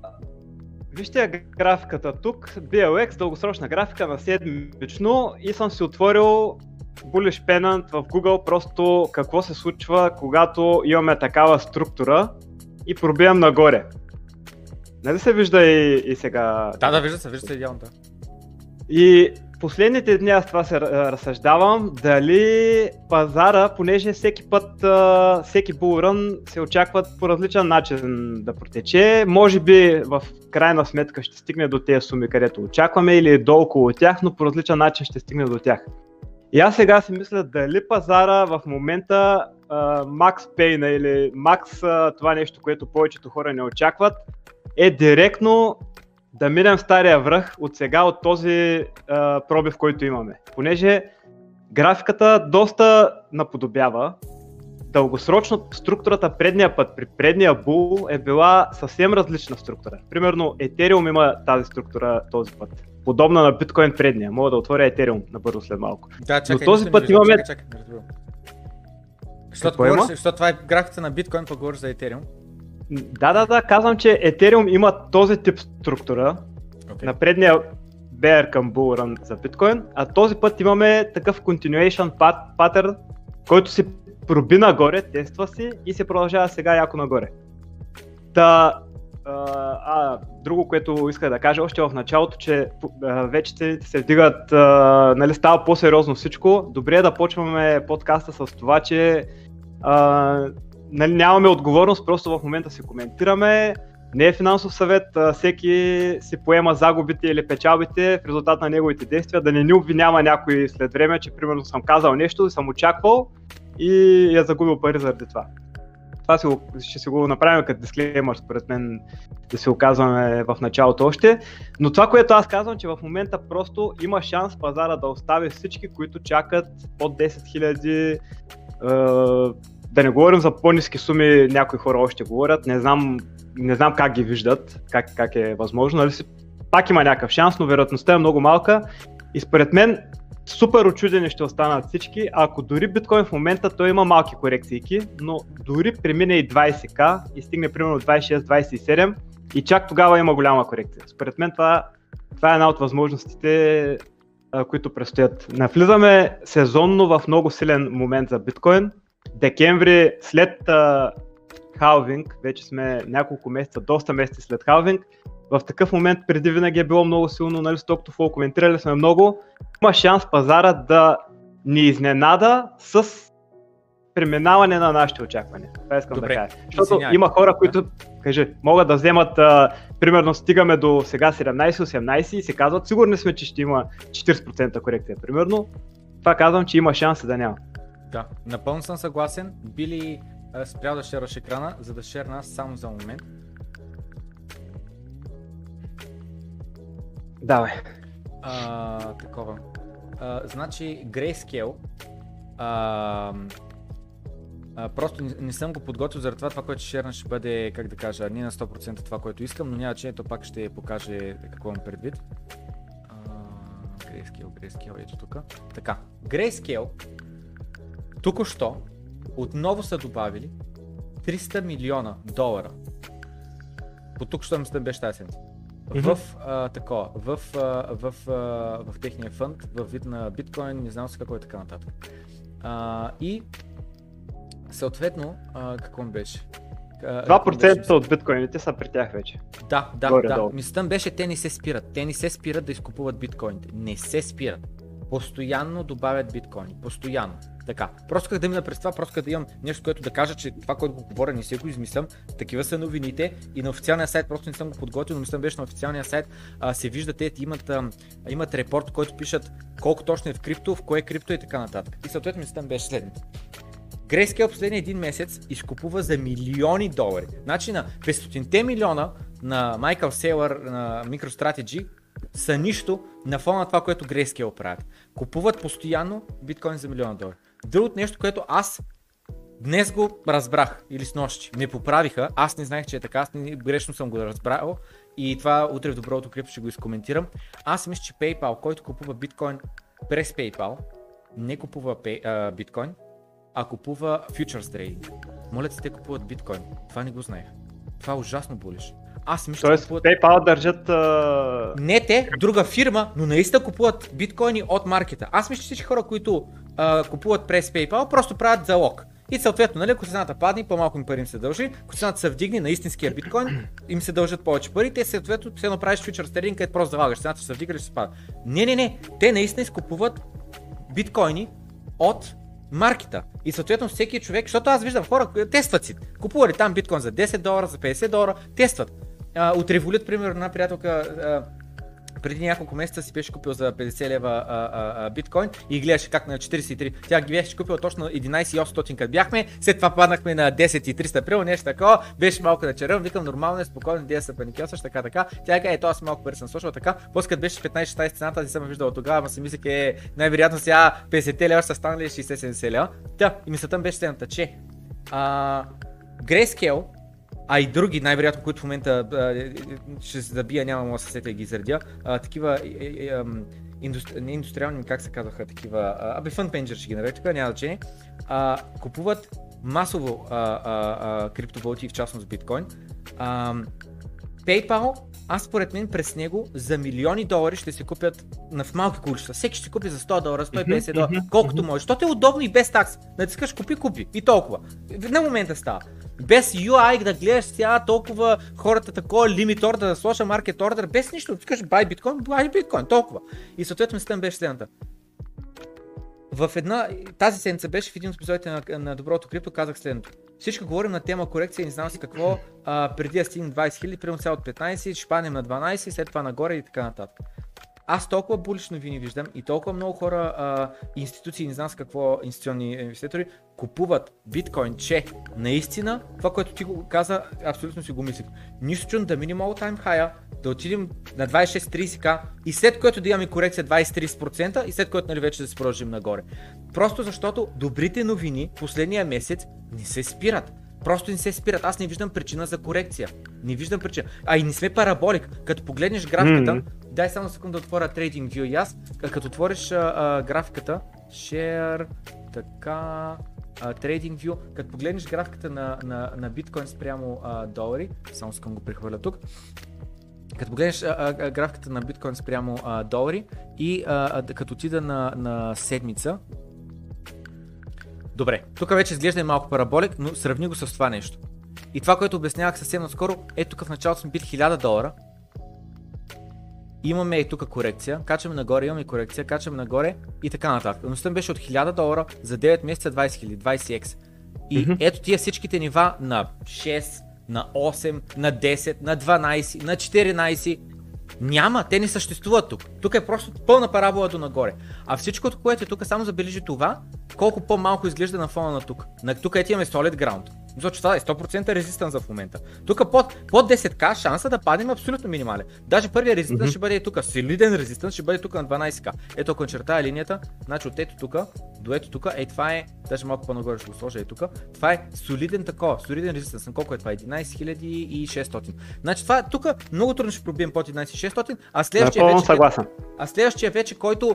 вижте графиката тук, BLX, дългосрочна графика на седмично и съм си отворил Bullish Pennant в Google, просто какво се случва, когато имаме такава структура и пробивам нагоре. Нали се вижда и, и сега? Да, да, вижда се, вижда се идеално. Да. И последните дни аз това се разсъждавам, дали пазара, понеже всеки път, всеки булрън се очакват по различен начин да протече, може би в крайна сметка ще стигне до тези суми, където очакваме или до около тях, но по различен начин ще стигне до тях. И аз сега си мисля дали пазара в момента Макс Пейна или Макс това нещо, което повечето хора не очакват, е директно да минем стария връх от сега, от този а, пробив, който имаме. Понеже графиката доста наподобява. Дългосрочно структурата предния път, при предния бул е била съвсем различна структура. Примерно Ethereum има тази структура този път. Подобна на биткоин предния. Мога да отворя Ethereum набързо след малко. Да, чакай, този нищо не път имаме- Чакай, чакай. Защото, говориш, защото това е графиката на биткоин, пък говориш за Ethereum. Да, да, да, казвам, че Ethereum има този тип структура, Okay. на предния bear към bull run за биткоин, а този път имаме такъв continuation pat- pattern, който се проби нагоре, тества си и се продължава сега яко нагоре. Та, а, а, друго, което исках да кажа още в началото, че а, вече се вдигат, а, нали, става по-сериозно всичко. Добре е да почваме подкаста с това, че а, нали, нямаме отговорност, просто в момента си коментираме, не е финансов съвет, всеки си поема загубите или печалбите в резултат на неговите действия, да не ни обвинява някой след време, че примерно съм казал нещо съм очаквал и я загубил пари заради това. Това си ще си го направим като дисклеймър, според мен, да си го казваме в началото още. Но това, което аз казвам, че в момента просто има шанс пазара да остави всички, които чакат под 10 000 да не говорим за по-низки суми, някои хора още говорят, не знам, не знам как ги виждат, как, как е възможно, нали си, пак има някакъв шанс, но вероятността е много малка и според мен супер очудени ще останат всички, ако дори биткоин в момента той има малки корекции, но дори премине и 20к и стигне примерно 26-27 и чак тогава има голяма корекция. Според мен това, това е една от възможностите, които предстоят. Навлизаме сезонно в много силен момент за биткоин, декември след а, халвинг, вече сме няколко месеца, доста месеци след халвинг, в такъв момент преди винаги е било много силно, нали, to Flow, коментирали сме много, има шанс пазара да ни изненада с преминаване на нашите очаквания. Това искам Добре, да кажа. Защото има хора, които, кажи, могат да вземат, а, примерно стигаме до сега 17-18 и се казват, сигурни сме, че ще има 40% корекция, примерно. Това казвам, че има шанс да няма. Да, напълно съм съгласен. Били спрял да шерваш екрана, за да шерна аз само за момент. Давай. А, такова. А, значи Grayscale а, а, просто не, не съм го подготвил заради това, това, което ще шерна ще бъде, как да кажа, не на 100% това, което искам, но няма че ето пак ще покаже какво имам предвид. Grayscale, Grayscale, ето тук. Така, Grayscale току-що отново са добавили 300 милиона долара. По тук, що ми беше тази седмица. В, а, такова, в, а, в, а, в техния фонд, в вид на биткоин, не знам с какво е така нататък. А, и съответно, а, какво ми беше? 2% от биткоините са при тях вече. Да, да, Горе, да. Долу. Мислята беше, те не се спират. Те не се спират да изкупуват биткоините. Не се спират. Постоянно добавят биткоини. Постоянно. Така. Просто как да мина през това, просто да имам нещо, което да кажа, че това, което го говоря, не си го измислям. Такива са новините и на официалния сайт просто не съм го подготвил, но мислям беше на официалния сайт а, се вижда, те имат, а, имат репорт, който пишат колко точно е в крипто, в кое е крипто и така нататък. И съответно мислям беше следното. Grayscale последния един месец изкупува за милиони долари. Значи на 500 милиона на Майкъл Сейлър на MicroStrategy са нищо на фона на това, което Grayscale правят. Купуват постоянно биткоин за милиона долари. Другото нещо, което аз днес го разбрах или с нощи. Ме поправиха, аз не знаех, че е така, аз не, грешно съм го разбрал и това утре в доброто крипто ще го изкоментирам. Аз мисля, че PayPal, който купува биткоин през PayPal, не купува pay, а, биткоин, а купува futures trading. Моля се, те купуват биткоин. Това не го знаех. Това е ужасно болиш. Аз мисля, Тоест, купуват... PayPal държат... А... Не те, друга фирма, но наистина купуват биткоини от маркета. Аз мисля, че всички хора, които а, купуват през PayPal, просто правят залог. И съответно, нали, ако цената падне, по-малко им пари им се дължи, ако цената се вдигне на истинския биткоин, им се дължат повече пари, те съответно се направиш фьючерс трейдинг, където просто залагаш, цената ще се вдига или ще се пада. Не, не, не, те наистина изкупуват биткоини от маркета. И съответно всеки човек, защото аз виждам хора, тестват си, купували там биткоин за 10 долара, за 50 долара, тестват. А, от Revolut, примерно, една приятелка а, преди няколко месеца си беше купил за 50 лева а, а, а, биткоин и гледаше как на 43. Тя ги беше купила точно 11,800 като бяхме, след това паднахме на 10,300 април, нещо такова, беше малко на червен, викам нормално е, спокойно, дея се паникосваш, така, така. Тя каза, ето аз малко пари съм слушал така, после като беше 15-16 цената, не съм виждал тогава, си мислех, е най-вероятно сега 50 лева са станали 60-70 лева. Та, и мисълта беше следната, че а, Grayscale а и други, най-вероятно, които в момента а, ще се забия, няма да се сетя ги изредя, такива индустри... не индустриални, как се казваха такива, абе фънд менеджер ще ги нарече, няма значение, а, купуват масово а, а, а, криптовалути, в частност биткоин. А, PayPal, аз според мен през него за милиони долари ще се купят на в малки количества. Всеки ще купи за 100 долара, 150 долара, колкото може. Защото е удобно и без такс. Натискаш купи, купи. И толкова. На момента става без UI да гледаш сега толкова хората такова лимит ордер, да сложа маркет ордер, без нищо. Ти кажеш buy биткоин, buy биткоин, толкова. И съответно система беше следната. В една, тази седмица беше в един от епизодите на, на Доброто крипто, казах следното. Всичко говорим на тема корекция не знам си какво, а, преди да стигнем 20 000, примерно сега от 15, ще паднем на 12, след това нагоре и така нататък аз толкова булично ви не виждам и толкова много хора, а, институции, не знам с какво инвестиционни инвеститори, купуват биткоин, че наистина това, което ти го каза, абсолютно си го мислих. Нищо чудно да миним all time high, да отидем на 26-30к и след което да имаме корекция 20-30% и след което нали, вече да се продължим нагоре. Просто защото добрите новини последния месец не се спират. Просто не се спират. Аз не виждам причина за корекция. Не виждам причина. А и не сме параболик. Като погледнеш графиката, mm-hmm. дай само секунда да отворя TradingView и аз. Като отвориш а, а, графиката, share, така, TradingView, като погледнеш графиката на, на, на биткоин спрямо а, долари, само искам го прехвърля тук, като погледнеш а, а, графиката на биткоин спрямо а, долари и а, а, като отида на, на седмица, Добре, тук вече изглежда и малко параболик, но сравни го с това нещо. И това, което обяснявах съвсем наскоро, е тук в началото сме били 1000 долара. Имаме и тук корекция, качваме нагоре, имаме корекция, качваме нагоре и така нататък. Но съм беше от 1000 долара за 9 месеца 20 000, 20x. И mm-hmm. ето тия всичките нива на 6, на 8, на 10, на 12, на 14 няма, те не съществуват тук. Тук е просто пълна парабола до нагоре. А всичкото, което е тук, само забележи това, колко по-малко изглежда на фона на тук. На тук ето имаме Solid Ground. Защото това е 100% резистанс в момента. Тук под, под 10к шанса да паднем абсолютно минимален. Даже първият резистанс mm-hmm. ще бъде тук. Солиден резистанс ще бъде тук на 12к. Ето ако чертая линията, значи от ето тук до ето тук, е това е, даже малко по-нагоре ще го сложа е тук. Това е солиден такова, солиден резистанс. На колко е това? 11600. Значи това тук много трудно ще пробием под 11600, а следващия вече, съгласен. а следващия вече, който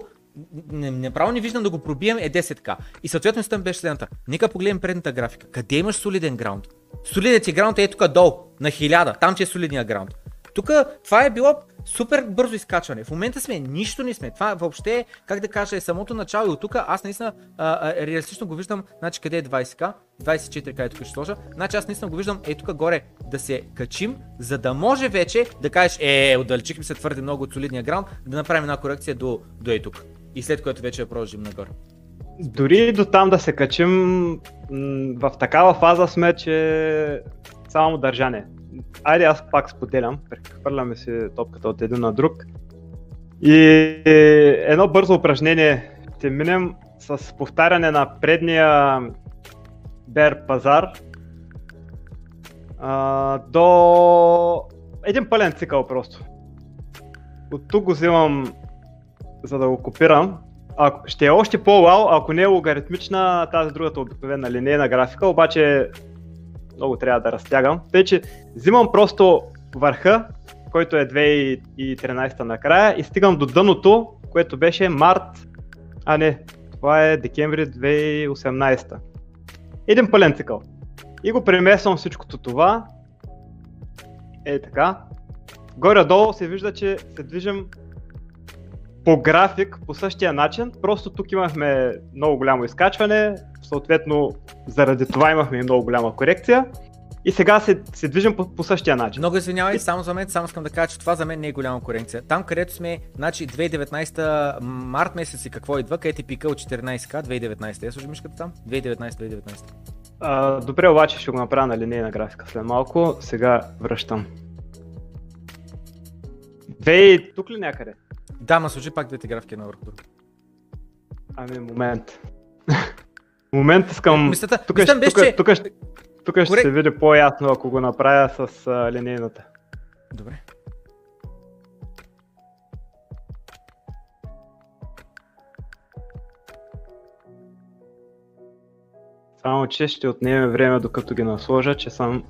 направо не виждам да го пробием е 10к. И съответно система беше следната. Нека погледнем предната графика. Къде имаш солиден граунд? Солиден ти граунд е тук долу, на 1000. Там ти е солидния граунд. Тук това е било супер бързо изкачване. В момента сме, нищо не сме. Това въобще, как да кажа, е самото начало и от тук аз наистина а, а, реалистично го виждам, значи къде е 20к, 24 къде тук ще сложа, значи аз наистина го виждам е тук горе да се качим, за да може вече да кажеш, е, отдалечихме се твърде много от солидния граунд, да направим една корекция до, до е тук. И след което вече я продължим нагоре. Дори до там да се качим, в такава фаза сме, че само държане айде аз пак споделям, прехвърляме си топката от един на друг. И едно бързо упражнение ще минем с повтаряне на предния бер пазар а, до един пълен цикъл просто. От тук го взимам за да го копирам. А, ще е още по-вау, ако не е логаритмична тази другата обикновена линейна графика, обаче много трябва да разтягам. Тъй, че взимам просто върха, който е 2013 накрая и стигам до дъното, което беше март, а не, това е декември 2018. Един пълен цикъл. И го премесвам всичкото това. Е така. Горе-долу се вижда, че се движим по график по същия начин, просто тук имахме много голямо изкачване, съответно заради това имахме и много голяма корекция. И сега се, се движим по, по същия начин. Много извинявай, само за мен, само искам да кажа, че това за мен не е голяма корекция. Там, където сме, значи 2019 март месец и какво идва, където е пика от 14к, 2019. Я служи мишката там? 2019-2019. А, добре, обаче ще го направя на линейна графика след малко. Сега връщам. Две, тук ли някъде? Да, ма служи пак двете графики на върху Ами, момент. момент искам... Мислята, тук, мислям беше, тук, че... тук, тук ще се види по-ясно, ако го направя с а, линейната. Добре. Само, че ще отнеме време докато ги насложа, че съм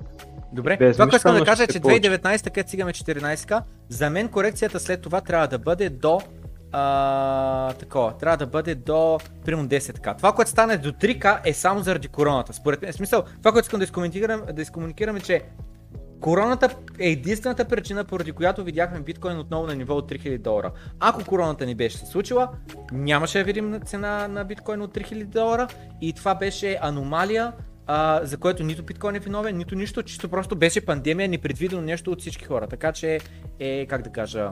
Добре, Без това, което искам да кажа е, че 2019, където стигаме 14 за мен корекцията след това трябва да бъде до а, такова, трябва да бъде до примерно 10к. Това, което стане до 3к е само заради короната. Според мен, смисъл, това, което искам да изкомуникирам, да изкомуникираме, че Короната е единствената причина, поради която видяхме биткоин отново на ниво от 3000 долара. Ако короната ни беше се случила, нямаше да видим цена на биткоин от 3000 долара и това беше аномалия, а, за което нито биткоин е виновен, нито нищо, чисто просто беше пандемия, непредвидено нещо от всички хора. Така че е, как да кажа,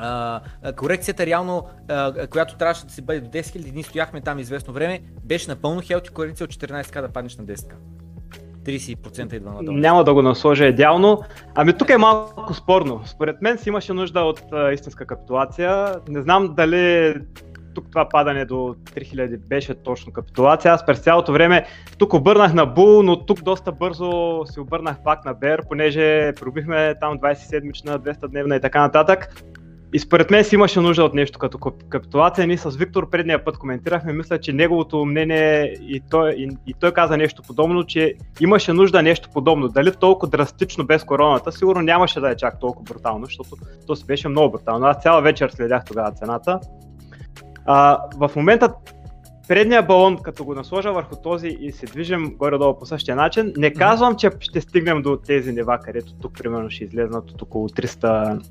Uh, корекцията реално, uh, която трябваше да се бъде до 10 000 дни, стояхме там известно време, беше напълно хелти корекция от 14к да паднеш на 10к. 30% идва надолу. Няма да го насложа идеално. Ами тук е малко спорно. Според мен си имаше нужда от uh, истинска капитулация. Не знам дали тук това падане до 3000 беше точно капитулация. Аз през цялото време тук обърнах на Бул, но тук доста бързо си обърнах пак на Бер, понеже пробихме там 27-мична, 200-дневна и така нататък. И според мен си имаше нужда от нещо като капитулация. Ние с Виктор предния път коментирахме, мисля, че неговото мнение и той, и, и той каза нещо подобно, че имаше нужда нещо подобно. Дали толкова драстично без короната, сигурно нямаше да е чак толкова брутално, защото то си беше много брутално. Аз цяла вечер следях тогава цената. А, в момента предния балон, като го насложа върху този и се движим горе-долу по същия начин, не казвам, че ще стигнем до тези нива, където тук примерно ще излезнат от около 300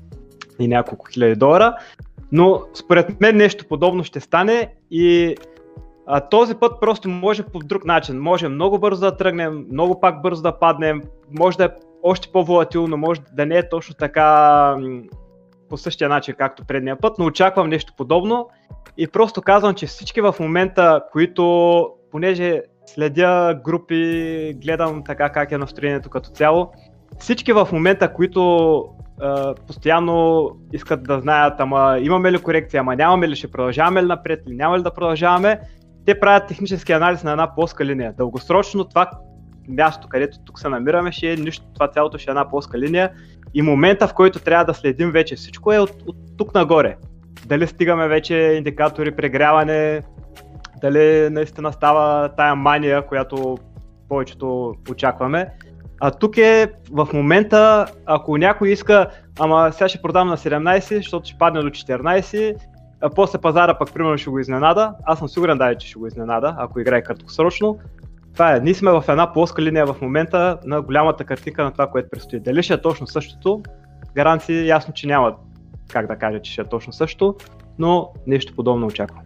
и няколко хиляди долара, но според мен нещо подобно ще стане и а, този път просто може по друг начин. Може много бързо да тръгнем, много пак бързо да паднем, може да е още по-волатилно, може да не е точно така по същия начин, както предния път, но очаквам нещо подобно. И просто казвам, че всички в момента, които, понеже следя групи, гледам така как е настроението като цяло, всички в момента, които а, постоянно искат да знаят, ама имаме ли корекция, ама нямаме ли, ще продължаваме ли напред, или няма ли да продължаваме, те правят технически анализ на една плоска линия. Дългосрочно това място, където тук се намираме, ще е нищо, това цялото ще е една плоска линия и момента, в който трябва да следим вече всичко е от, от тук нагоре. Дали стигаме вече индикатори прегряване, дали наистина става тая мания, която повечето очакваме. А тук е в момента, ако някой иска, ама сега ще продам на 17, защото ще падне до 14, а после пазара пък примерно ще го изненада. Аз съм сигурен да, че ще го изненада, ако играе краткосрочно. Това е, ние сме в една плоска линия в момента на голямата картинка на това, което предстои. Дали ще е точно същото, гаранции ясно, че няма как да кажа, че ще е точно също, но нещо подобно очаквам.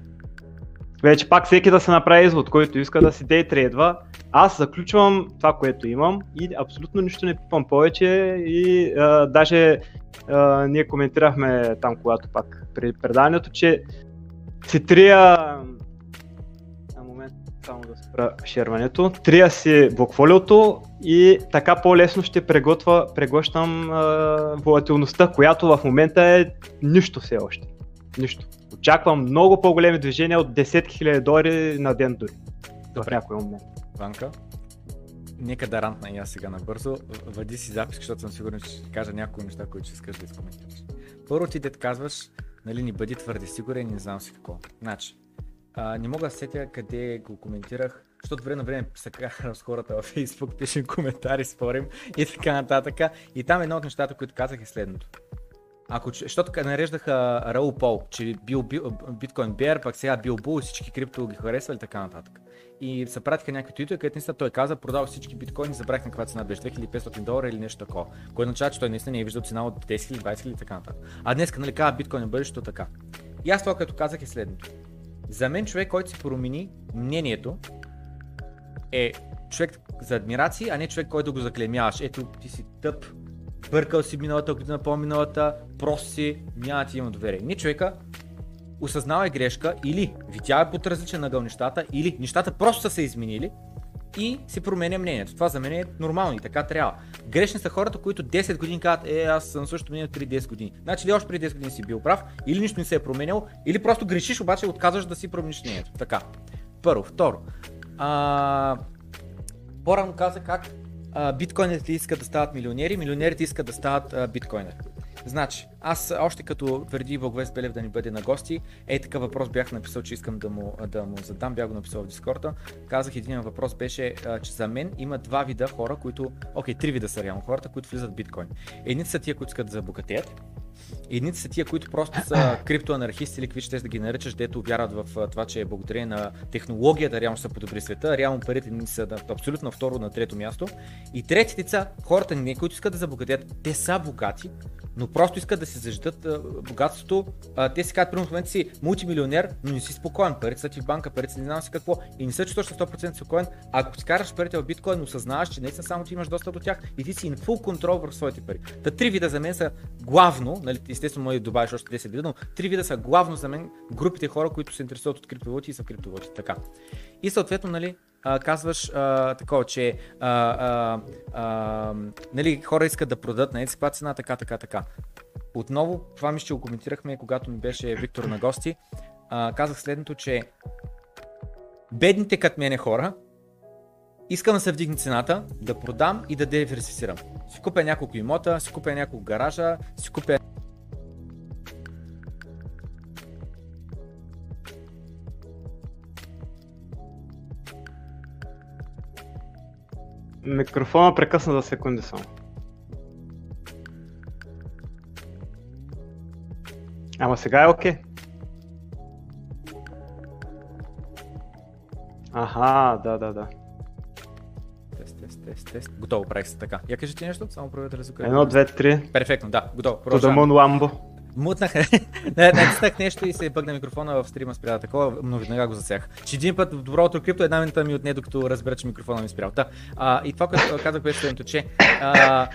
Вече пак всеки да се направи извод, който иска да си дейтрейдва. Аз заключвам това, което имам и абсолютно нищо не пипам повече и а, даже а, ние коментирахме там, когато пак при преданието, че си трия шерването, трия си блокфолиото и така по-лесно ще преготва, преглъщам волатилността, която в момента е нищо все още. Нищо. Очаквам много по-големи движения от 10 000 долари на ден дори. Добре. В някой момент. Ванка? Нека да рантна и аз сега набързо. Въди си запис, защото съм сигурен, че ще кажа някои неща, които ще искаш да изкоментираш. Първо ти да казваш, нали, ни бъди твърде сигурен и не знам си какво. Значи, а, не мога да сетя къде го коментирах, защото време на време се карам с хората във Facebook, пишем коментари, спорим и така нататък. И там едно от нещата, които казах е следното. Ако, защото нареждаха Раул Пол, че бил, биткоин бер, пък сега бил бул всички крипто ги харесвали така нататък. И се пратиха някакви твитове, където наистина той каза, продава всички биткоини, забравих на каква цена беше, 2500 долара или нещо такова. Кое означава, че той наистина не е виждал цена от 10 000, 20 000 и така нататък. А днес, нали казва биткоин е бъдещето така. И аз това, като казах е следното. За мен човек, който си промени мнението, е човек за адмирации, а не човек, който го заклемяваш. Ето, ти си тъп, бъркал си миналата година, по-миналата, просто си, няма ти има доверие. Не човека, осъзнава е грешка или видя е под различен нагъл нещата, или нещата просто са се изменили и си променя мнението. Това за мен е нормално и така трябва. Грешни са хората, които 10 години казват, е, аз съм също мнение преди 10 години. Значи ли още преди 10 години си бил прав, или нищо не се е променял, или просто грешиш, обаче отказваш да си промениш мнението. Така. Първо. Второ. А... По-рано каза как биткоинерите искат да стават милионери, милионерите искат да стават биткоинери. Значи, аз още като твърди Благовест Белев да ни бъде на гости, е така въпрос бях написал, че искам да му, да му задам, бях го написал в Дискорда. Казах един въпрос беше, че за мен има два вида хора, които, окей, три вида са реално хората, които влизат в биткоин. Едните са тия, които искат да забогатеят, Едните са тия, които просто са криптоанархисти или какви ще да ги наричаш, дето вярват в това, че е благодарение на технологията реално се подобри света, реално парите ни са на, абсолютно на второ, на трето място. И третите са хората, които искат да забогатят, те са богати, но просто искат да си зажитат богатството. Те си казват, примерно в момента си мултимилионер, но не си спокоен. Парите са ти в банка, парите са не знам си какво. И не се чувстваш 100% спокоен. Ако си караш парите в биткоин, осъзнаваш, че наистина само ти имаш достъп до тях и ти си in full контрол върху своите пари. Та три вида за мен са главно, нали, естествено може да добавиш още 10 вида, но три вида са главно за мен групите хора, които се интересуват от криптовалути и са криптовалути. Така. И съответно, нали, а, казваш а, такова, че а, а, а, нали, хора искат да продадат на каква цена, така, така, така. Отново, това ми ще го коментирахме, когато ми беше Виктор на гости. А, казах следното, че бедните като мене хора, искам да се вдигне цената, да продам и да диверсифицирам. Си купя няколко имота, си купя няколко гаража, си купя Микрофона прекъсна за секунди само. Ама сега е окей. Okay. Аха, да, да, да. Тест, тест, тест, тест. Готово, правих се така. Я кажи ти нещо, само проверете ли Едно, две, три. Перфектно, да, готово. Продължавам. Ламбо. Мутнах, натиснах нещо и се бъгна микрофона в стрима спря такова, но веднага го засях. Че един път в доброто крипто една минута ми отне, докато разбера, че микрофона ми спрял. Да. А, и това, което казах беше следното, че а,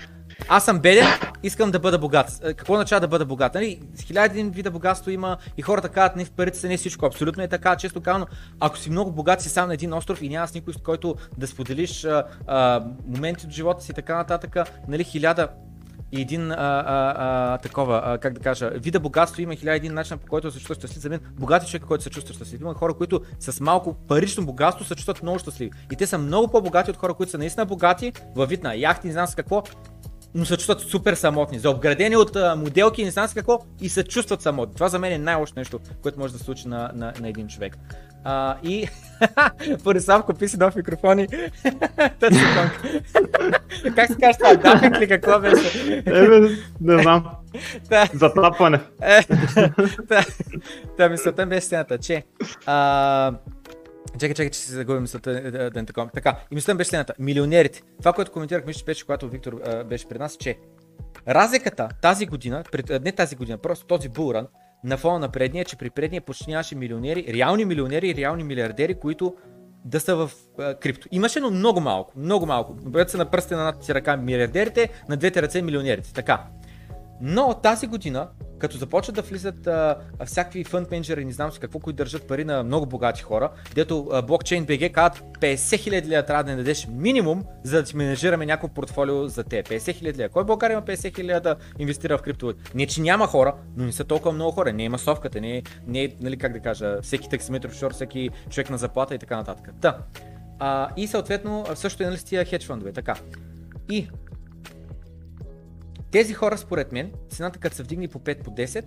аз съм беден, искам да бъда богат. Какво означава да бъда богат? Нали, хиляди един вида богатство има и хората казват, не в парите са не всичко. Абсолютно е така. Често казано, ако си много богат, си сам на един остров и нямаш никой, с който да споделиш а, а, моменти от живота си и така нататък, нали, хиляда и един а, а, а, такова, а, как да кажа, вида богатство има хиляди един начин по който се чувства щастлив. За мен богати човек, който се чувства щастлив. Има хора, които с малко парично богатство се чувстват много щастливи. И те са много по-богати от хора, които са наистина богати, във вид на яхти, не знам с какво, но се чувстват супер самотни, заобградени от а, моделки, не знам с какво и се чувстват самотни. Това за мен е най-лошо нещо, което може да се случи на, на, на един човек. А, и Борислав купи си нов микрофони. как се казва това? Дапинг ли какво беше? Ебе, не знам. Затапване. Е, Та, та мисълта ми беше следната, че... Чакай, чакай, че си загубим мисълта е, да, да не такова. Така, и мисълта ми беше следната. Милионерите. Това, което коментирах, мисля, беше, когато Виктор а, беше пред нас, че разликата тази година, пред, не тази година, просто този булран, на фона на предния, че при предния почти нямаше милионери, реални милионери и реални милиардери, които да са в а, крипто. Имаше, но много малко, много малко. Бъдат са на пръстите на едната ръка милиардерите, на двете ръце милионерите. Така. Но тази година, като започват да влизат а, всякакви фънд менеджери, не знам си какво, които държат пари на много богати хора, дето блокчейн BG казват 50 хиляди лева трябва да дадеш минимум, за да ти менеджираме някакво портфолио за те. 50 хиляди лева. Кой България има 50 хиляди да инвестира в крипто? Не, че няма хора, но не са толкова много хора. Не е масовката, не е, не е нали, как да кажа, всеки таксиметров шор, всеки човек на заплата и така нататък. Та. А, и съответно, също е нали с тия хедж фондове. Така. И тези хора, според мен, цената като се вдигне по 5 по 10,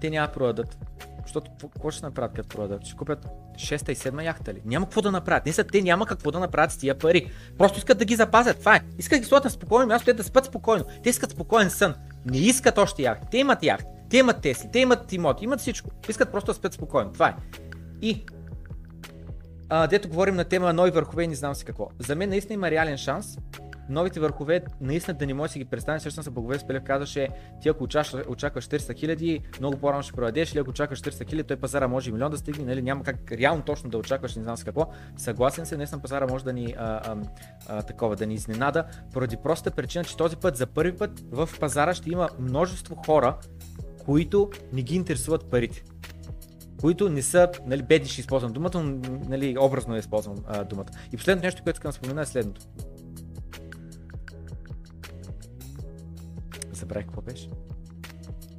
те няма да продадат. Защото какво ще направят като продадат? Ще купят 6 и 7 яхта ли? Няма какво да направят. Не са, те няма какво да направят с тия пари. Просто искат да ги запазят. Това е. Искат да ги сложат на спокойно място, те да спят спокойно. Те искат спокоен сън. Не искат още яхти. Те имат яхти. Те имат тесли, те имат имоти, имат всичко. Искат просто да спят спокойно. Това е. И а, дето говорим на тема нови върхове и не знам си какво. За мен наистина има реален шанс новите върхове наистина да не можеш да си ги представиш. Също се Благовест Спелев казваше, ти ако очакваш, очакваш 400 хиляди, много по-рано ще продадеш, или ако очакваш 400 хиляди, той пазара може и милион да стигне, нали? няма как реално точно да очакваш, не знам с какво. Съгласен се, наистина пазара може да ни, а, а, а, такова, да ни изненада, поради простата причина, че този път, за първи път в пазара ще има множество хора, които не ги интересуват парите които не са, нали, бедни ще използвам думата, но нали, образно я използвам а, думата. И последното нещо, което искам да спомена е следното. Забравих какво беше.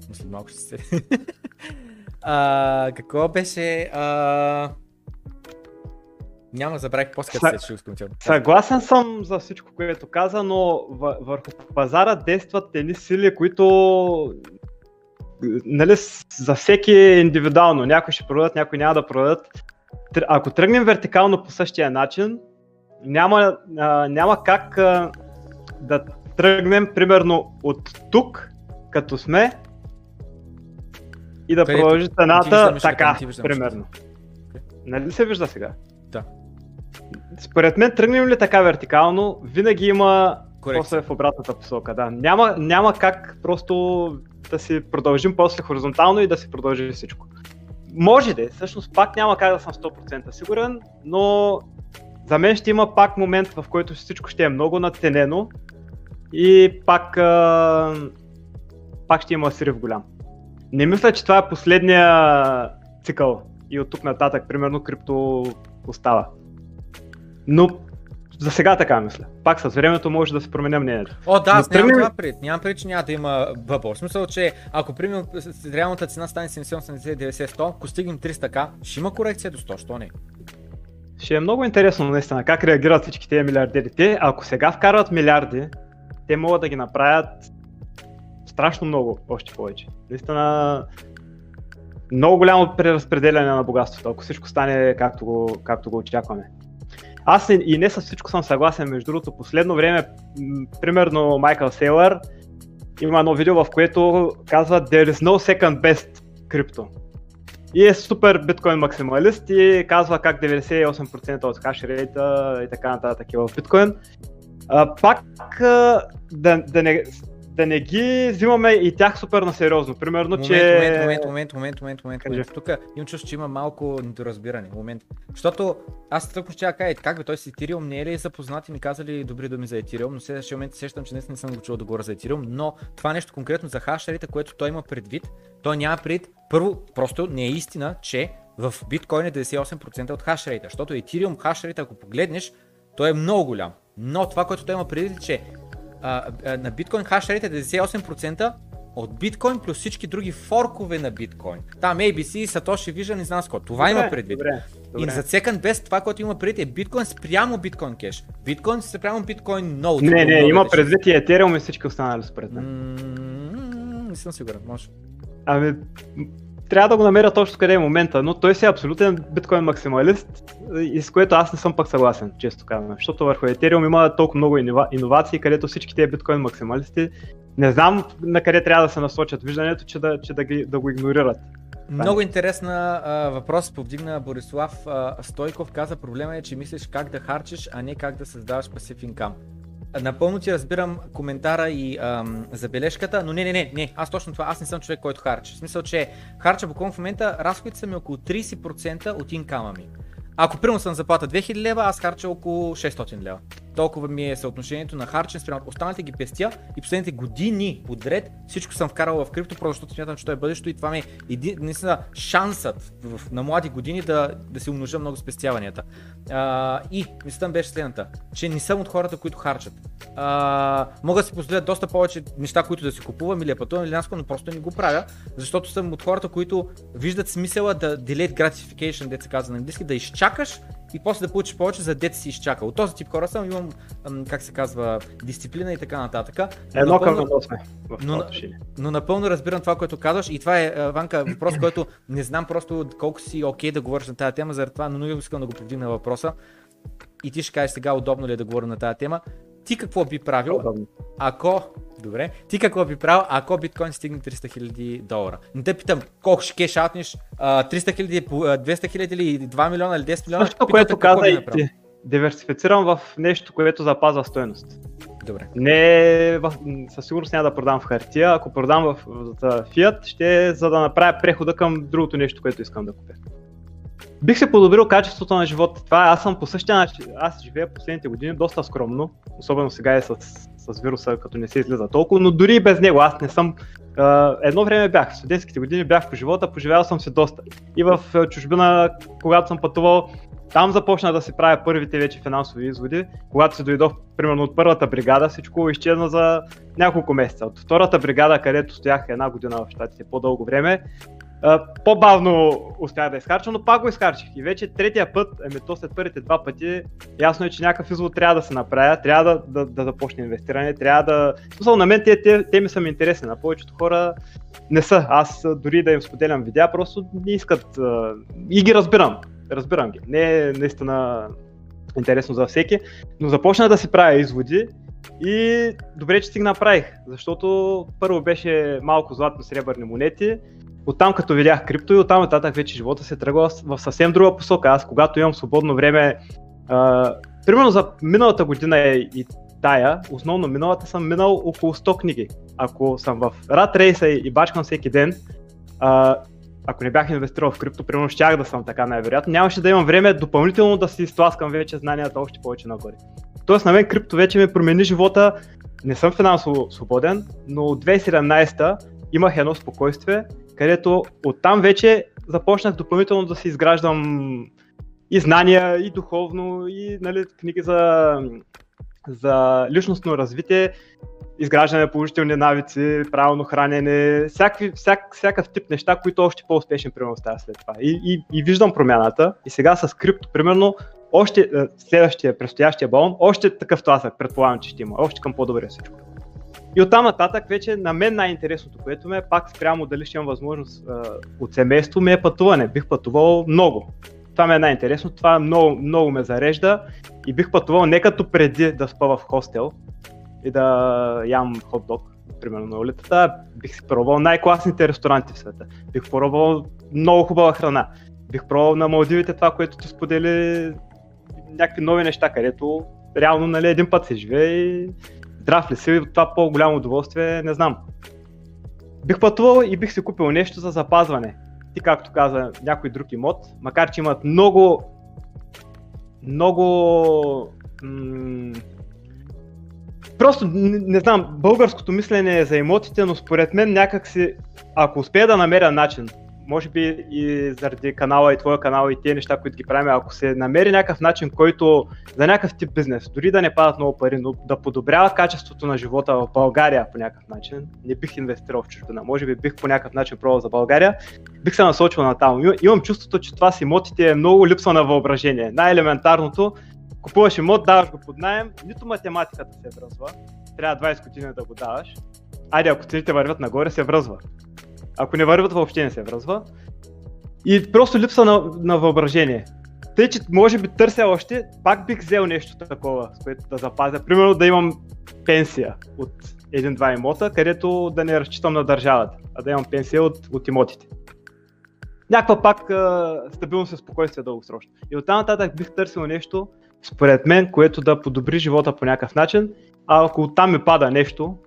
Но След малко ще се. а, какво беше? А... Няма, забравих после Са- се ще. Съгласен съм за всичко, което каза, но въ- върху пазара действат едни сили, които нали, за всеки е индивидуално. Някои ще продадат, някои няма да продадат. Ако тръгнем вертикално по същия начин, няма, а, няма как а, да тръгнем примерно от тук, като сме, и да Където? продължи цената така, примерно. Нали се вижда сега? Да. Според мен, тръгнем ли така вертикално, винаги има после в обратната посока. Да. Няма, няма как просто да си продължим после хоризонтално и да си продължи всичко. Може да, всъщност пак няма как да съм 100% сигурен, но за мен ще има пак момент, в който всичко ще е много надценено и пак, а, пак ще има срив голям. Не мисля, че това е последния цикъл и от тук нататък, примерно, крипто остава. Но за сега така мисля. Пак с времето може да се променя мнението. О, да, аз нямам това пред. Нямам пред, че няма да има бъбъл. В смисъл, че ако примерно реалната цена стане 70, 80, 90, 100, ако стигнем 300к, ще има корекция до 100, що не? Ще е много интересно наистина как реагират всички тези милиардери. Те, ако сега вкарват милиарди, те могат да ги направят страшно много, още повече. Наистина много голямо преразпределяне на богатството, ако всичко стане както го, както го очакваме. Аз и- не с всичко съм съгласен, между другото, последно време, примерно Майкъл Сейлър има едно видео, в което казва There is no second best крипто. И е супер биткоин максималист и казва как 98% от хашрейта и така нататък е в биткоин. А, пак а, да, да, не, да не ги взимаме и тях супер на сериозно. Примерно, Момент, че... момент, момент, момент, момент, момент, момент, момент. Тук имам чувство, че има малко недоразбиране. Момент. Защото аз тъкмо ще кажа, «Е, как бе, той с Ethereum не е ли запознат и ми казали добри думи за Ethereum, но следващия момент се сещам, че наистина не съм го чул да говоря за Ethereum, но това нещо конкретно за хашерите, което той има предвид, той няма пред. Първо, просто не е истина, че в биткоин е 98% от хашрейта, защото Ethereum хашрейта, ако погледнеш, той е много голям. Но това, което той има предвид, е, че а, а, на биткоин хашрейт е 98% от биткоин плюс всички други форкове на биткоин. Там ABC, Satoshi Vision, не знам с. Това има предвид. Добре, И добре. за second best това, което има предвид е биткоин спрямо биткоин кеш. Биткоин спрямо биткоин ноут. Не, не, има предвид и Ethereum и всички останали според мен. Не съм сигурен, може. Ами, трябва да го намеря точно къде е момента, но той си е абсолютен биткоин максималист и с което аз не съм пък съгласен, често казвам. Защото върху Ethereum има толкова много иновации, където всички тези биткоин максималисти не знам на къде трябва да се насочат виждането, че да, че да, ги, да го игнорират. Много интересна а, въпрос повдигна Борислав а, Стойков. Каза проблема е, че мислиш как да харчиш, а не как да създаваш пасив инкам. Напълно ти разбирам коментара и ам, забележката, но не, не, не, не, аз точно това, аз не съм човек, който харчи. В смисъл, че харча буквално в момента, разходите са ми около 30% от инкама ми. Ако примерно съм заплата 2000 лева, аз харча около 600 лева. Толкова ми е съотношението на харчен спрямо останалите ги пестя и последните години подред всичко съм вкарал в крипто, просто защото смятам, че то е бъдещето и това ми е един, наистина шансът в, на млади години да, да се умножа много спестяванията. А, и мислята беше следната, че не съм от хората, които харчат. А, мога да си позволя доста повече неща, които да си купувам или пътувам или наско, но просто не го правя, защото съм от хората, които виждат смисъла да delayed gratification, деца казва на английски, да изчакаш и после да получиш повече за дете си изчакал. От този тип хора съм, имам, как се казва, дисциплина и така нататък. Едно към едно сме. Но, но напълно разбирам това, което казваш и това е, Ванка, въпрос, който не знам просто колко си окей okay да говориш на тази тема, заради това, но много искам да го повдигна въпроса. И ти ще кажеш сега удобно ли е да говоря на тази тема. Ти какво би правил, ако Добре. Ти какво би правил, ако биткоин стигне 300 хиляди долара? Не те питам колко ще кеш аутнеш, 300 хиляди, 200 хиляди или 2 милиона или 10 милиона. Нещо, което каза и ти. Диверсифицирам в нещо, което запазва стоеност. Добре. Не, със сигурност няма да продам в хартия. Ако продам в, в Fiat, ще е за да направя прехода към другото нещо, което искам да купя. Бих се подобрил качеството на живота. Това аз съм по същия начин. Аз живея последните години доста скромно, особено сега е с, с вируса, като не се излиза толкова, но дори и без него аз не съм. Uh, едно време бях, в студентските години бях по живота, поживял съм се доста. И в чужбина, когато съм пътувал, там започна да се правя първите вече финансови изводи. Когато се дойдох, примерно от първата бригада, всичко изчезна за няколко месеца. От втората бригада, където стоях една година в щатите по-дълго време, по-бавно успях да изхарча, но пак го изхарчих. И вече третия път, ами то след първите два пъти, ясно е, че някакъв извод трябва да се направя, трябва да, да, да започне инвестиране, трябва да... Смисъл, на мен те, те, теми са ми интересни, на повечето хора не са. Аз дори да им споделям видеа, просто не искат и ги разбирам. Разбирам ги. Не е наистина интересно за всеки, но започна да си правя изводи и добре, че си ги направих, защото първо беше малко златно-сребърни монети, оттам като видях крипто и оттам нататък вече живота се тръгва в съвсем друга посока. Аз когато имам свободно време, а, примерно за миналата година и тая, основно миналата съм минал около 100 книги. Ако съм в рад рейса и бачкам всеки ден, а, ако не бях инвестирал в крипто, примерно щях да съм така най-вероятно, нямаше да имам време допълнително да си изтласкам вече знанията още повече нагоре. Тоест на мен крипто вече ми промени живота, не съм финансово свободен, но от 2017 имах едно спокойствие, където оттам вече започнах допълнително да си изграждам и знания, и духовно, и нали, книги за, за личностно развитие, изграждане на положителни навици, правилно хранене, всякакви, всяк, всякакъв тип неща, които още по-успешен примерно става след това. И, и, и виждам промяната. И сега с крипто, примерно, още е, следващия, предстоящия балон, още такъв тласък, предполагам, че ще има, още към по-добре всичко. И оттам нататък вече на мен най-интересното, което ме е пак спрямо дали ще имам възможност а, от семейство, ми е пътуване. Бих пътувал много. Това ми е най-интересно, това много, много ме зарежда и бих пътувал не като преди да спа в хостел и да ям хот-дог, примерно на улицата, бих си пробвал най-класните ресторанти в света. Бих пробвал много хубава храна. Бих пробвал на Малдивите това, което ти сподели някакви нови неща, където реално нали, един път се живее и здрав ли си, това по-голямо удоволствие, не знам. Бих пътувал и бих си купил нещо за запазване. И както каза някой друг имот, макар че имат много много м- Просто не, не знам, българското мислене е за имотите, но според мен някак си, ако успея да намеря начин може би и заради канала и твоя канал и тези неща, които ги правим, ако се намери някакъв начин, който за някакъв тип бизнес, дори да не падат много пари, но да подобрява качеството на живота в България по някакъв начин, не бих инвестирал в чужбина, може би бих по някакъв начин пробвал за България, бих се насочил на там. Имам чувството, че това с имотите е много липса на въображение. Най-елементарното, купуваш имот, даваш го под найем, нито математиката се връзва, трябва 20 години да го даваш. Айде, ако цените вървят нагоре, се връзва Ако не върват, въобще не се връзва. И просто липса на, на въображение. Тъй, че може би търся още, пак бих взел нещо такова, с което да запазя. Примерно да имам пенсия от един-два имота, където да не разчитам на държавата, а да имам пенсия от, от имотите. Някаква пак а, стабилност и спокойствие дългосрочно. И оттам нататък бих търсил нещо, според мен, което да подобри живота по някакъв начин, а ако оттам ми пада нещо,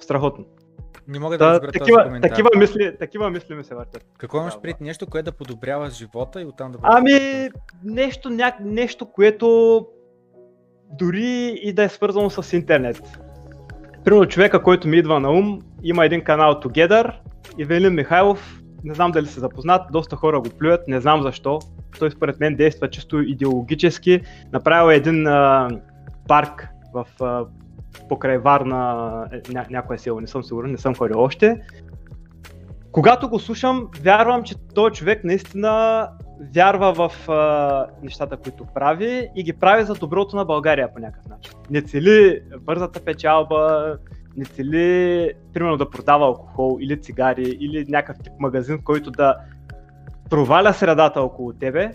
страхотно. Не мога да, да разбера такива, този коментар. такива, мисли, такива мисли ми се въртят. Какво имаш пред нещо, което да подобрява живота и оттам да бъде? Ами, нещо, ня... нещо, което дори и да е свързано с интернет. Примерно човека, който ми идва на ум, има един канал Together и Велин Михайлов, не знам дали се запознат, доста хора го плюят, не знам защо. Той според мен действа чисто идеологически. Направил е един а, парк в а, покрай Варна, е, ня, някоя село, не съм сигурен, не съм ходил още. Когато го слушам, вярвам, че този човек наистина вярва в а, нещата, които прави и ги прави за доброто на България по някакъв начин. Не цели бързата печалба, не цели, примерно, да продава алкохол или цигари или някакъв тип магазин, който да проваля средата около тебе,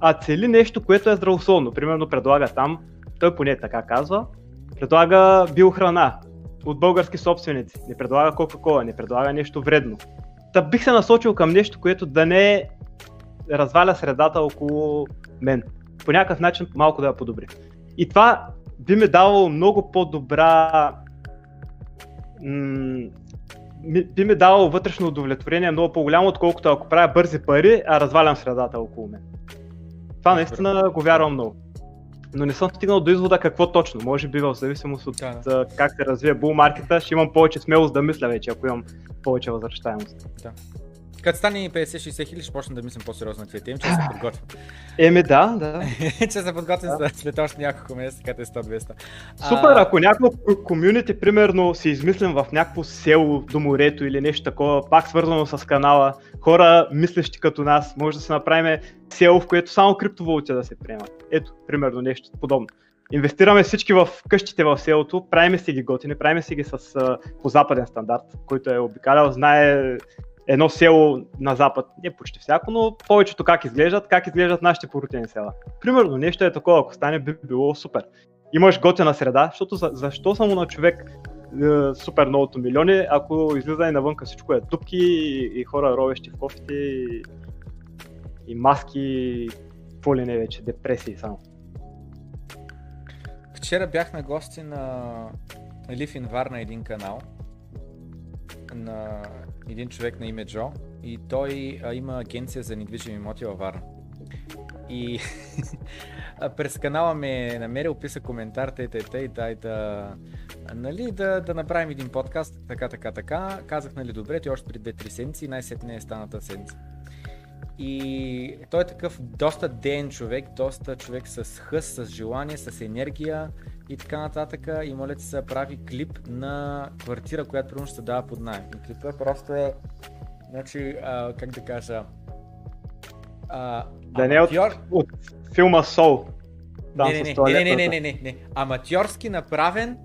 а цели нещо, което е здравословно. Примерно предлага там, той поне така казва, предлага биохрана от български собственици, не предлага Кока-Кола, не предлага нещо вредно. Та бих се насочил към нещо, което да не разваля средата около мен. По някакъв начин малко да я подобри. И това би ми давало много по-добра м- би ми давало вътрешно удовлетворение много по-голямо, отколкото ако правя бързи пари, а развалям средата около мен. Това наистина го вярвам много но не съм стигнал до извода какво точно. Може би в зависимост от да, да. как се развие булмаркета, ще имам повече смелост да мисля вече, ако имам повече възвръщаемост. Да. Като стане 50-60 хиляди, ще почна да мислим по-сериозно на тези теми, че се подготвям. Еми да, да. че се подготвям да. след още няколко месеца, като е 100-200. Супер, ако някакво комюнити, примерно, си измислим в някакво село до морето или нещо такова, пак свързано с канала, хора мислещи като нас, може да се направим село, в което само криптовалути да се приемат. Ето, примерно нещо подобно. Инвестираме всички в къщите в селото, правиме си ги готини, правиме си ги с, по западен стандарт, който е обикалял, знае едно село на запад, не почти всяко, но повечето как изглеждат, как изглеждат нашите порутени села. Примерно нещо е такова, ако стане би било супер. Имаш готина среда, защото за, защо само на човек е, супер многото милиони, ако излиза и навънка всичко е дупки и, и хора ровещи в кофите и, и маски, какво ли не вече, депресии само. Вчера бях на гости на Лив Инвар на един канал на един човек на име Джо и той а, има агенция за недвижими имоти във Варна. И през канала ме намери, описа коментар, тъй, тъй, тъй, дай да, нали, да, да направим един подкаст, така, така, така. Казах, нали, добре, ти още при 2-3 седмици, най-сетне е станата седмица. И той е такъв доста ден човек, доста човек с хъс, с желание, с енергия и така нататък. И моля ти се прави клип на квартира, която примерно ще се дава под найем. И клипът просто е, значи, а, как да кажа, а, да не е от, от филма Soul. Да, не, не, не, не, не, не, не, не, аматьорски направен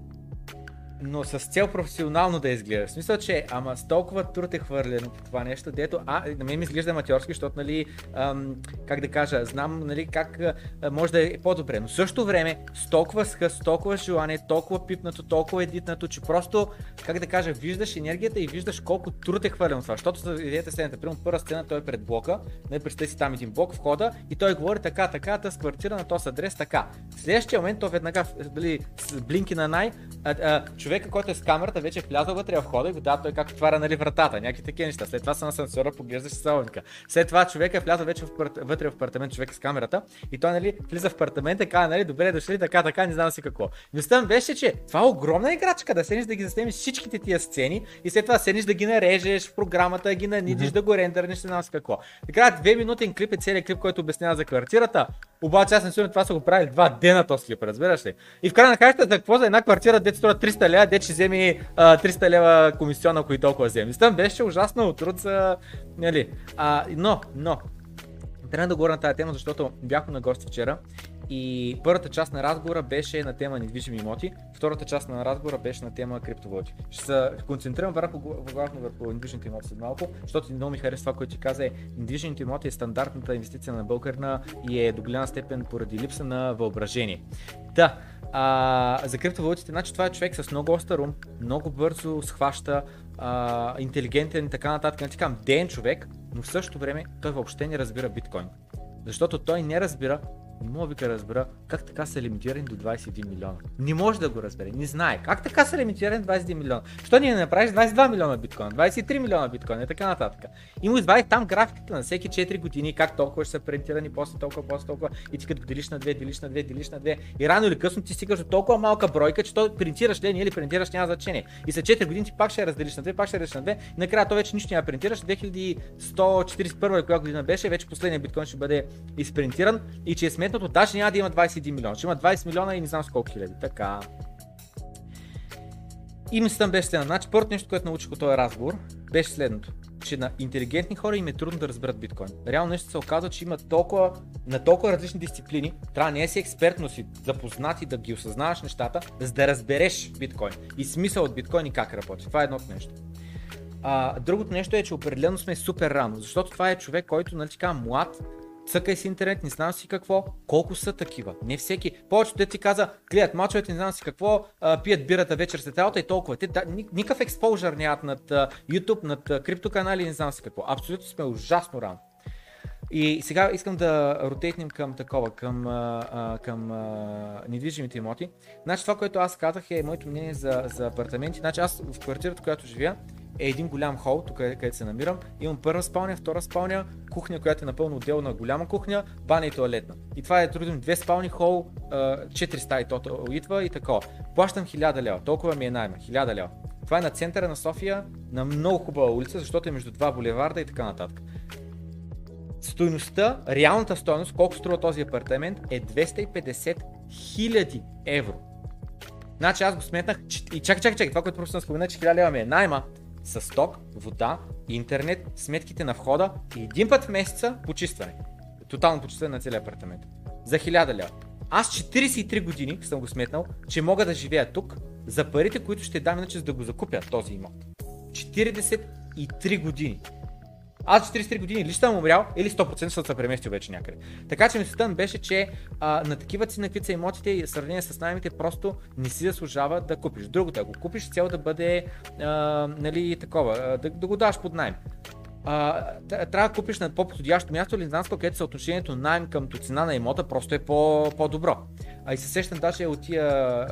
но с цел професионално да изглежда. В смисъл, че ама с толкова труд е хвърлено по това нещо, дето, а, на мен ми изглежда аматьорски, защото, нали, ам, как да кажа, знам, нали, как а, може да е по-добре, но в същото време с толкова скъс, с толкова желание, толкова пипнато, толкова едитнато, че просто, как да кажа, виждаш енергията и виждаш колко труд е хвърлено това. Защото за идеята сцената, примерно първа сцена, той е пред блока, нали, представи си там един блок, входа и той говори така, така, тъс квартира на този адрес, така. В следващия момент той веднага, дали, блинки на най, а, а, човека, който е с камерата, вече е влязъл вътре в хода и го дава той как отваря нали, вратата, някакви такива неща. След това са на сенсора, поглеждаш салонка. След това човек е влязъл вече в, вътре в апартамент, човек с камерата и той нали, влиза в апартамента и казва, нали, добре дошли, така, така, не знам си какво. Мислям беше, че това е огромна играчка, да седнеш да ги заснемеш всичките тия сцени и след това седнеш да ги нарежеш в програмата, ги нанидиш, mm-hmm. да го рендернеш, не знам си какво. Така, две минутен клип е целият клип, който обяснява за квартирата. Обаче аз не сигурен, това са го правили два дена този клип, разбираш ли? И в края на краищата, за какво за една квартира, дете струва 300 лева, дете ще вземи а, 300 лева комисион, ако и толкова вземи. Там беше ужасно труд за... Нали. А, но, но, трябва да говоря на тази тема, защото бях на гости вчера и първата част на разговора беше на тема недвижими имоти, втората част на разговора беше на тема криптовалути. Ще се концентрирам върху, върху, върху недвижимите имоти след малко, защото много ми харесва това, което ти каза е, недвижимите имоти е стандартната инвестиция на българна и е до голяма степен поради липса на въображение. Да, а, за криптовалутите, значи това е човек с много остър ум, много бързо схваща, а, интелигентен и така нататък. Не нали ти ден човек, но в същото време той въобще не разбира биткоин. Защото той не разбира не мога вика разбера как така са лимитирани до 21 милиона. Не може да го разбере, не знае. Как така са лимитирани 21 милиона? Що ние не направиш 22 милиона биткоин, 23 милиона биткоин и така нататък. И му извадих там графиката на всеки 4 години, как толкова ще са принтирани, после толкова, после толкова. И ти като делиш на 2, делиш на 2, делиш на 2. И рано или късно ти стигаш до толкова малка бройка, че то принтираш ли или принтираш няма значение. И след 4 години ти пак ще разделиш на 2, пак ще разделиш на 2. И накрая то вече нищо няма принтираш. 2141 коя година беше, вече последният биткоин ще бъде изпринтиран и че е сметнато, даже няма да има 21 милиона, ще има 20 милиона и не знам с колко хиляди. Така. И мисълта беше следната. Значи, първото нещо, което научих от този разговор, беше следното че на интелигентни хора им е трудно да разберат биткоин. Реално нещо се оказва, че има толкова, на толкова различни дисциплини, трябва не е си експертно но си запознат и да ги осъзнаваш нещата, за да разбереш биткоин и смисъл от биткоин и как работи. Това е едното нещо. А, другото нещо е, че определено сме супер рано, защото това е човек, който, нали така, млад, цъкай си интернет, не знам си какво, колко са такива. Не всеки. Повечето те ти каза, гледат мачовете, не знам си какво, пият бирата вечер след работа и толкова. Те да, никакъв експожър нямат над YouTube, над криптоканали, не знам си какво. Абсолютно сме ужасно рано. И сега искам да ротейтнем към такова, към, а, към а, недвижимите имоти. Значи това, което аз казах е моето мнение за, за апартаменти. Значи аз в квартирата, която живея, е един голям хол, тук където се намирам. Имам първа спалня, втора спалня, кухня, която е напълно отделна голяма кухня, баня и туалетна. И това е трудно две спални хол, 4 стаи тото идва и такова. Плащам 1000 лева, толкова ми е найма, 1000 лева. Това е на центъра на София, на много хубава улица, защото е между два булеварда и така нататък. Стоеността, реалната стоеност, колко струва този апартамент е 250 000 евро. Значи аз го сметнах и чакай, чакай, чакай, това, което просто спомена, че 1000 лева ми е найма, с ток, вода, интернет, сметките на входа и един път в месеца почистване. Тотално почистване на целия апартамент. За 1000 лева. Аз 43 години съм го сметнал, че мога да живея тук за парите, които ще дам иначе за да го закупя този имот. 43 години. Аз 43 години ли съм умрял или 100% съм се преместил вече някъде. Така че мисълта ми беше, че а, на такива цени, на какви са имотите и сравнение с наймите, просто не си заслужава да купиш. Другото, ако купиш цел да бъде а, нали, такова, да, да го даш под найем трябва да купиш на по-подходящо място или знам където съотношението найем към цена на имота просто е по- по-добро. А и се сещам даже от тия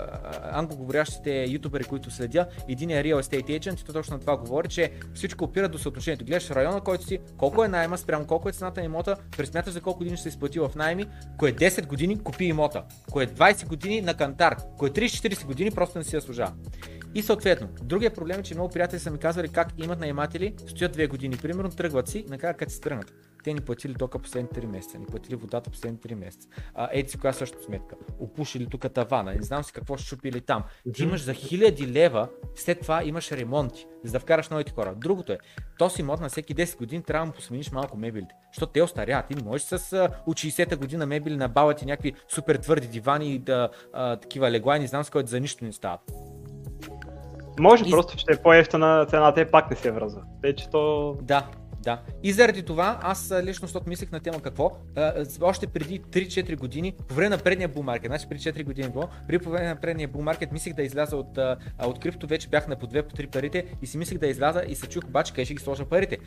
англоговорящите ютубери, които следя, един е Real Estate Agent и то точно на това говори, че всичко опира до съотношението. Гледаш района, който си, колко е найема, спрямо колко е цената на имота, пресмяташ за колко години ще се изплати в найми, кое 10 години купи имота, кое 20 години на кантар, кое 30-40 години просто не си заслужава. И съответно, другия проблем е, че много приятели са ми казвали как имат наематели, стоят две години, примерно, тръгват си, накрая като се тръгнат. Те ни платили тока последните 3 месеца, ни платили водата последните 3 месеца. А, еди си коя също сметка. Опушили тук тавана, не знам си какво ще щупили там. Ти имаш за хиляди лева, след това имаш ремонти, за да вкараш новите хора. Другото е, то си мод на всеки 10 години трябва да му посмениш малко мебелите. Защото те остаряват. Ти не можеш с от 60-та година мебели на балати някакви супер твърди дивани и да, а, такива легла, не знам с който за нищо не стават. Може, и... просто ще е по-ефтина цената и пак не се връзва. Тъй, че то... Да, да. И заради това аз лично, защото мислех на тема какво, още преди 3-4 години, по време на предния булмаркет, значи преди 4 години било, при по време на предния булмаркет мислех да изляза от, от крипто, вече бях на по 2 по 3 парите и си мислех да изляза и се чух обаче къде ще ги сложа парите.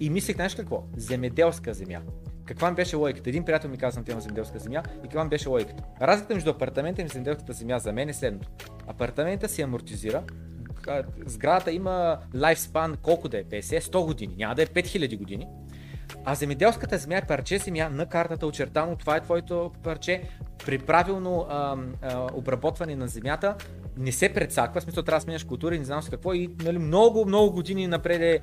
И мислех, знаеш какво? Земеделска земя. Каква ми беше логиката? Един приятел ми каза на тема земеделска земя и каква ми беше логиката? Разликата между апартамента и земеделската земя за мен е следното. Апартамента се амортизира, сградата има лайфспан колко да е, 50-100 години, няма да е 5000 години. А земеделската земя е парче земя на картата очертано, това е твоето парче. При правилно а, а, обработване на земята не се предсаква, смисъл трябва да сменяш култури, не знам с какво и нали, много, много години напред е,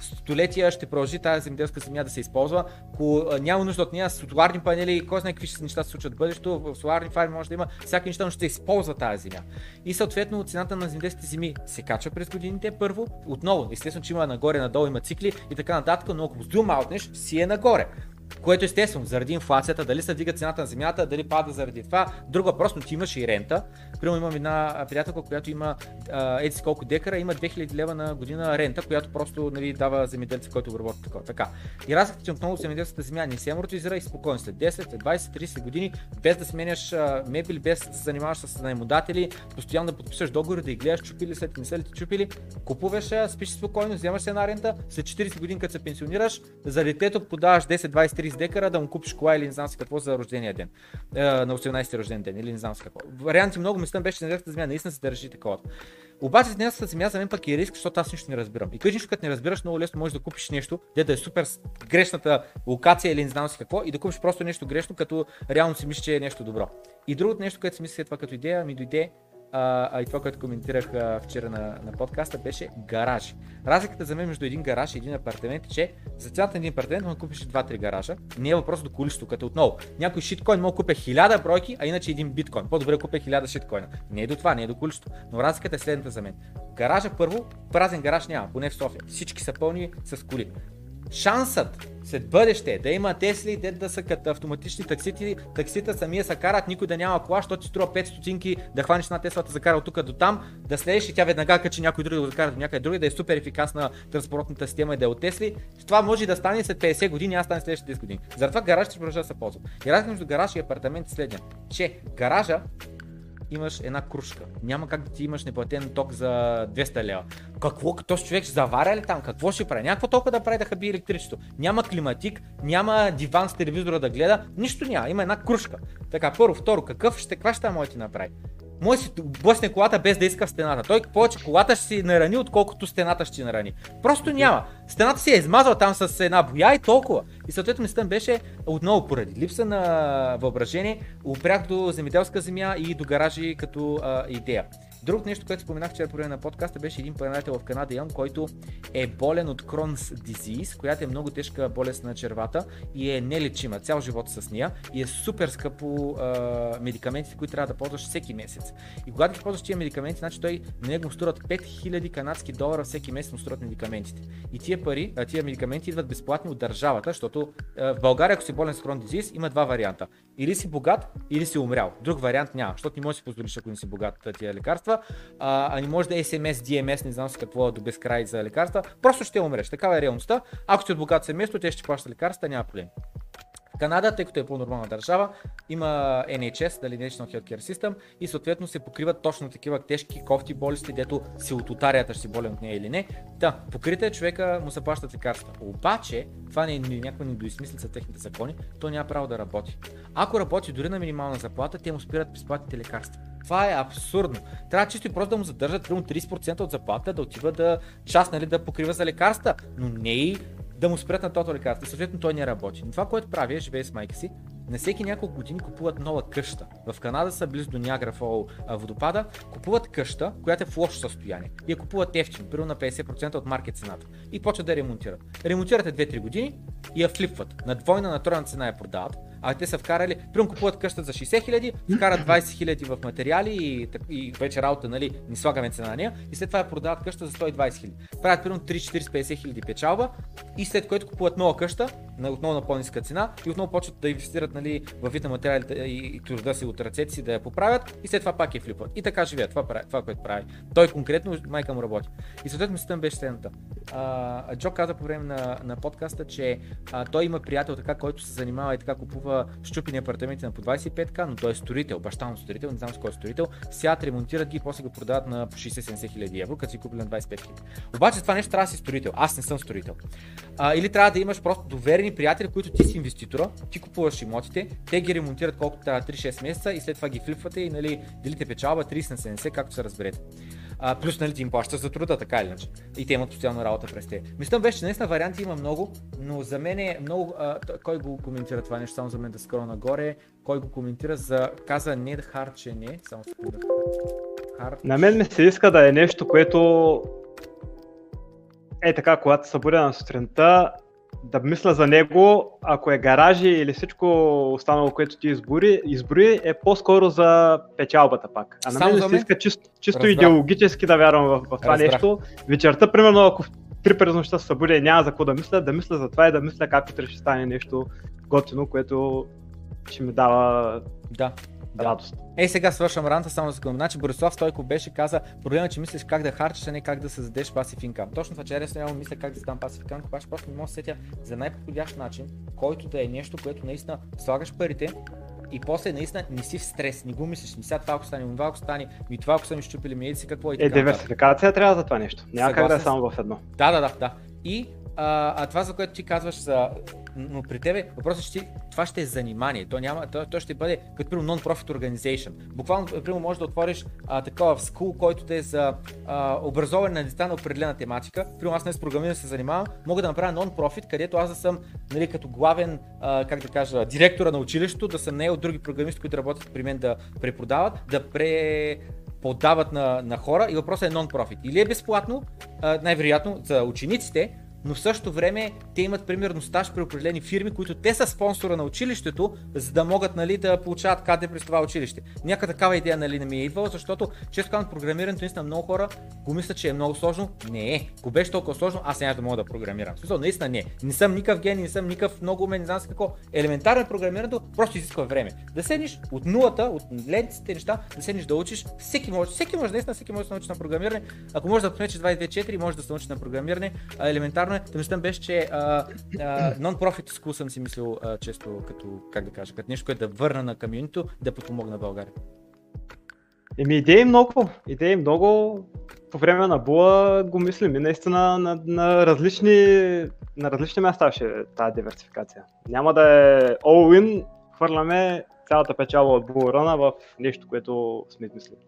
столетия ще продължи тази земеделска земя да се използва. Ако няма нужда от нея, соларни панели, кой знае какви ще неща се случват в бъдещето, в соларни фарми може да има, всяки неща, но ще използва тази земя. И съответно цената на земеделските земи се качва през годините първо, отново, естествено, че има нагоре, надолу има цикли и така нататък, но ако с малтнеш, си е нагоре. Което естествено, заради инфлацията, дали се вдига цената на земята, дали пада заради това, друг въпрос, но ти имаш и рента. Примерно имам една приятелка, която има еди колко декара, има 2000 лева на година рента, която просто нали, дава земеделци, който го работи такова. Така. И разликата, че отново земеделската земя не се амортизира и спокойно след 10, след 20, 30 години, без да сменяш мебели, без да се занимаваш с наемодатели, постоянно да подписваш договори, да ги гледаш чупили след не са ли чупили, купуваш, спиш спокойно, вземаш една рента, след 40 години, като се пенсионираш, за детето подаваш 10, 20, 30 декара да му купиш кола или не знам си какво за рождения ден, на 18 рожден ден или не знам си какво. Варианти много мисля беше, земята земя наистина се държи такова. Обаче с днес земя за мен пък е риск, защото аз нищо не разбирам. И къде нищо като не разбираш, много лесно можеш да купиш нещо, де да е супер грешната локация или не знам си какво, и да купиш просто нещо грешно, като реално си мислиш, че е нещо добро. И другото нещо, което си мисля това като идея, ми дойде а, а и това, което коментирах а, вчера на, на подкаста, беше гараж. Разликата за мен между един гараж и един апартамент е, че за цялата един апартамент мога да купиш 2-3 гаража. Не е въпрос до количество, като отново. Някой шиткоин мога да купя 1000 бройки, а иначе един биткоин. По-добре купя 1000 шиткоина. Не е до това, не е до количество. Но разликата е следната за мен. Гаража първо, празен гараж няма, поне в София. Всички са пълни с коли. Шансът след бъдеще да има Тесли, де да са като автоматични таксити, таксита самия се карат, никой да няма кола, защото ти струва 5 стотинки да хванеш една Тесла, да закара от тук до там, да следиш и тя веднага качи някой друг да го закара до някъде други, да е супер ефикасна транспортната система и да е от Тесли. Това може да стане след 50 години, аз стане следващите 10 години. Затова гараж ще продължа да се ползва. И разлика между гараж и апартамент е следния, че гаража имаш една кружка. Няма как да ти имаш неплатен ток за 200 лева. Какво? Този човек ще заваря ли там? Какво ще прави? Някакво толкова да прави да хаби електричество. Няма климатик, няма диван с телевизора да гледа, нищо няма. Има една кружка. Така, първо, второ, какъв ще, каква ще може ти направи? Може си блъсне колата без да иска в стената. Той повече колата ще си нарани, отколкото стената ще нарани. Просто няма. Стената си е измазала там с една боя и толкова. И съответно мислята беше отново поради липса на въображение, опрях до земеделска земя и до гаражи като а, идея. Другото нещо, което споменах вчера по време на подкаста, беше един приятел в Канада, Ян, който е болен от Crohn's disease, която е много тежка болест на червата и е нелечима цял живот с нея и е супер скъпо а, медикаментите, които трябва да ползваш всеки месец. И когато ги ползваш тия медикаменти, значи той на него му струват 5000 канадски долара всеки месец му струват медикаментите. И тия пари, а, тия медикаменти идват безплатни от държавата, защото а, в България, ако си болен с Crohn's disease, има два варианта. Или си богат, или си умрял. Друг вариант няма, защото не можеш да си позволиш, ако не си богат тия лекарства лекарства, а, а не може да е SMS, DMS, не знам с какво до безкрай за лекарства, просто ще умреш. Такава е реалността. Ако си от богато семейство, те ще плащат лекарства, няма проблем. В Канада, тъй като е по-нормална държава, има NHS, дали National Healthcare System и съответно се покриват точно такива тежки кофти болести, дето си от отарията ще си болен от нея или не. Да, покрите човека му се плащат лекарства. Обаче, това не е някаква недоизмислица техните закони, то няма право да работи. Ако работи дори на минимална заплата, те му спират безплатните лекарства. Това е абсурдно. Трябва чисто и просто да му задържат примерно 30% от заплата, да отива да част нали, да покрива за лекарства, но не и да му спрят на тото лекарство. Съответно той не работи. Но това, което прави, е, живее с майка си, на всеки няколко години купуват нова къща. В Канада са близо до Нягра Фол водопада, купуват къща, която е в лошо състояние. И я купуват ефтино, примерно на 50% от маркет цената. И почват да ремонтират. Ремонтират 2-3 години и я флипват. На двойна, на тройна цена я продават а те са вкарали, примерно купуват къща за 60 хиляди, вкарат 20 хиляди в материали и, и вече работа, нали, не слагаме цена на нея и след това я продават къща за 120 хиляди. Правят примерно 30-40-50 хиляди печалба и след което купуват нова къща, отново на по-ниска цена и отново почват да инвестират нали, в вид на материалите и, и труда си от ръцете си да я поправят и след това пак я флипват. И така живеят. Това, прави, това което прави. Той конкретно, майка му работи. И съответно мислята беше следната. Джо каза по време на, на подкаста, че а, той има приятел така, който се занимава и така купува щупени апартаменти на по 25к, но той е строител, баща му строител, не знам с кой е строител. Сядат, ремонтират ги и после го продават на по 60-70 хиляди евро, като си купили на 25 хиляди. Обаче това нещо трябва да си строител. Аз не съм строител. А, или трябва да имаш просто доверени приятели, които ти си инвеститора, ти купуваш имотите, те ги ремонтират колкото трябва 3-6 месеца и след това ги флипвате и нали, делите печалба 30 на 70, както се разберете. А, плюс нали, ти им плащаш за труда, така или иначе. И те имат постоянно работа през те. Мисля беше, че наистина варианти има много, но за мен е много... А, кой го коментира това нещо, само за мен да скоро нагоре. Кой го коментира за... Каза не да харчене, само секунда. Харч... На мен ми се иска да е нещо, което е така, когато се събудя на сутринта, да мисля за него, ако е гаражи или всичко останало, което ти избори, избори е по-скоро за печалбата пак. А на мен се иска чисто, чисто идеологически да вярвам в, в това Разбрах. нещо. Вечерта, примерно, ако три през нощта се събудя и няма за какво да мисля, да мисля за това и да мисля как утре ще стане нещо готино, което ще ми дава Да. Да. радост. Е, сега свършвам ранта, само за секунда. Значи Борислав Стойков беше каза, проблема е, че мислиш как да харчиш, а не как да създадеш passive income. Точно това, че аз няма мисля как да ставам passive income, обаче просто не мога да се сетя за най-подходящ начин, който да е нещо, което наистина слагаш парите и после наистина не си в стрес, не го мислиш, ми сега това ако стане, това ако стане, ми това ако са ми щупили, ми еди си какво и Е, така. диверсификация трябва за това нещо. Няма как да е Съгласен само в едно. Да, да, да, да. И а, а това, за което ти казваш, за... но при тебе въпросът ще това ще е занимание. То, няма, то, то ще бъде като примерно non-profit organization. Буквално, примерно, можеш да отвориш а, такова в скул, който да е за а, образование на деца на определена тематика. Примерно аз не с програмиране се занимавам, мога да направя non-profit, където аз да съм нали, като главен, а, как да кажа, директора на училището, да съм не от други програмисти, които работят при мен да преподават, да пре подават на, на хора и въпросът е non-profit. Или е безплатно, най-вероятно за учениците, но в същото време те имат примерно стаж при определени фирми, които те са спонсора на училището, за да могат нали, да получават кадри през това училище. Някаква такава идея нали, не ми е идвала, защото често казвам програмирането наистина много хора го мислят, че е много сложно. Не е. Ако беше толкова сложно, аз няма да мога да програмирам. Смисъл, наистина не. Не съм никакъв гений, не съм никакъв много умен, не знам с какво. Елементарно е програмирането, просто изисква време. Да седнеш от нулата, от лентите неща, да седнеш да учиш. Всеки може, всеки може, наистина всеки може да се научи на програмиране. Ако може да помечеш 224, може да се научи на програмиране. А, елементарно е. Та мислям беше, че а, а, non-profit съм си мислил а, често като, как да кажа, като нещо, което да върна на камионито, да подпомогна България. Еми идеи много, идеи много. По време на була го мислим и наистина на, на, различни, на различни места ще е тази диверсификация. Няма да е all-in, хвърляме цялата печала от булрана в нещо, което сме измислили.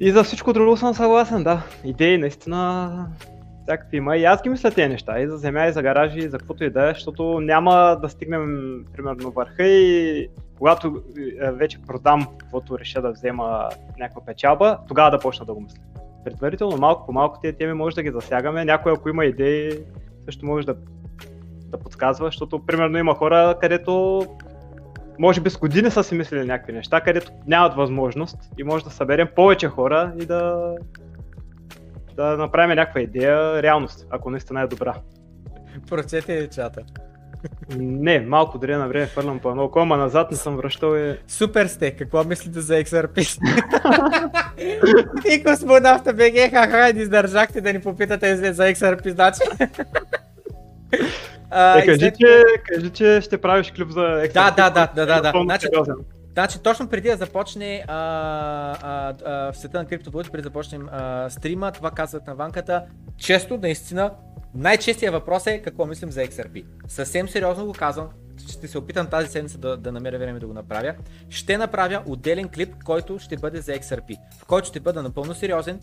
И за всичко друго съм съгласен, да. Идеи наистина всякакви има. И аз ги мисля тези неща. И за земя, и за гаражи, и за каквото и да е, защото няма да стигнем примерно върха и когато е, вече продам каквото реша да взема някаква печалба, тогава да почна да го мисля. Предварително малко по малко тези теми може да ги засягаме. Някой ако има идеи, също може да, да подсказва, защото примерно има хора, където може би с години са си мислили някакви неща, където нямат възможност и може да съберем повече хора и да, да направим някаква идея реалност, ако наистина е добра. Прочете чата. Не, малко дори на време фърлям по едно око, ама назад не съм връщал и... Супер сте, какво мислите за XRP? и космонавта БГ, хаха, не издържахте да ни попитате за XRP, значи. Е, и кажи, че, кажи, че ще правиш клип за XRP. Да, да, да, да, да, да. Значи-. Значи точно преди да започне а, а, а, в света на криптовалути, преди да започнем а, стрима, това казват на ванката, често, наистина, най-честия въпрос е какво мислим за XRP. Съвсем сериозно го казвам, ще се опитам тази седмица да, да намеря време да го направя. Ще направя отделен клип, който ще бъде за XRP, в който ще бъда напълно сериозен,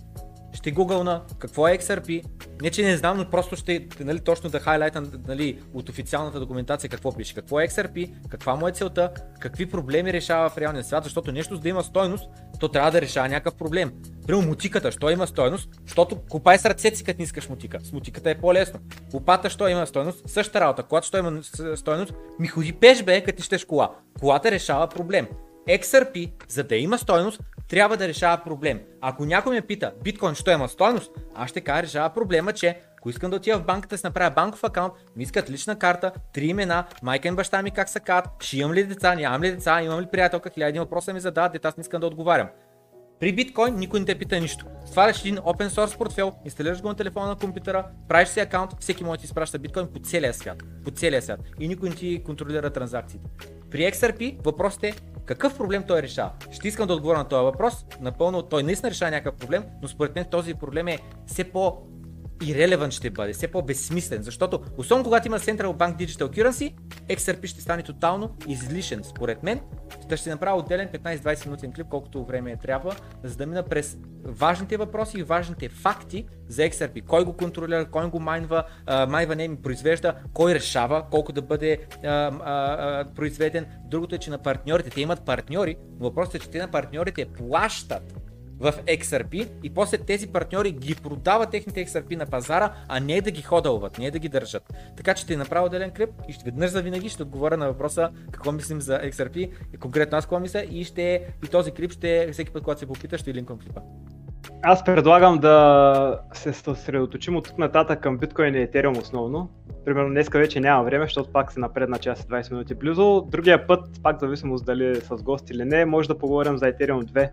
ще гугълна какво е XRP. Не, че не знам, но просто ще нали, точно да хайлайтам нали, от официалната документация какво пише. Какво е XRP, каква му е целта, какви проблеми решава в реалния свят, защото нещо за да има стойност, то трябва да решава някакъв проблем. Примерно мутиката, що има стойност? Защото копай с ръцете си, като не искаш мутика. С мутиката е по-лесно. Лопата, що има стойност? Същата работа. Колата, що има стойност? Ми ходи пеш бе, като ти щеш кола. Колата решава проблем. XRP, за да има стойност, трябва да решава проблем. Ако някой ме пита, биткоин, що има стойност, аз ще кажа, решава проблема, че ако искам да отида в банката си направя банков акаунт, ми искат лична карта, три имена, майка и баща ми как са кат, ще имам ли деца, нямам ли деца, имам ли приятелка, хиляди въпроса ми задават, дета аз не искам да отговарям. При биткоин никой не те пита нищо. Сваляш един open source портфел, инсталираш го на телефона на компютъра, правиш си акаунт, всеки може да ти изпраща биткоин по целия свят. По целия свят. И никой не ти контролира транзакциите. При XRP въпросът е какъв проблем той решава. Ще искам да отговоря на този въпрос. Напълно той наистина решава някакъв проблем, но според мен този проблем е все по irrelevant ще бъде, все по-безсмислен, защото особено когато има Central Bank Digital Currency, XRP ще стане тотално излишен, според мен. Ще ще направя отделен 15-20 минутен клип, колкото време трябва, за да мина през важните въпроси и важните факти за XRP. Кой го контролира, кой го майнва, а, майнва не ми произвежда, кой решава колко да бъде а, а, а, произведен. Другото е, че на партньорите, те имат партньори, но въпросът е, че те на партньорите плащат в XRP и после тези партньори ги продават техните XRP на пазара, а не да ги ходълват, не да ги държат. Така че ще направя отделен клип и ще веднъж за винаги ще отговоря на въпроса какво мислим за XRP и конкретно аз какво мисля и ще и този клип ще всеки път, когато се попита, ще линквам клипа. Аз предлагам да се съсредоточим от тук нататък към биткоин и етериум основно. Примерно днеска вече няма време, защото пак се напредна час и 20 минути близо. Другия път, пак зависимост дали с гост или не, може да поговорим за етериум 2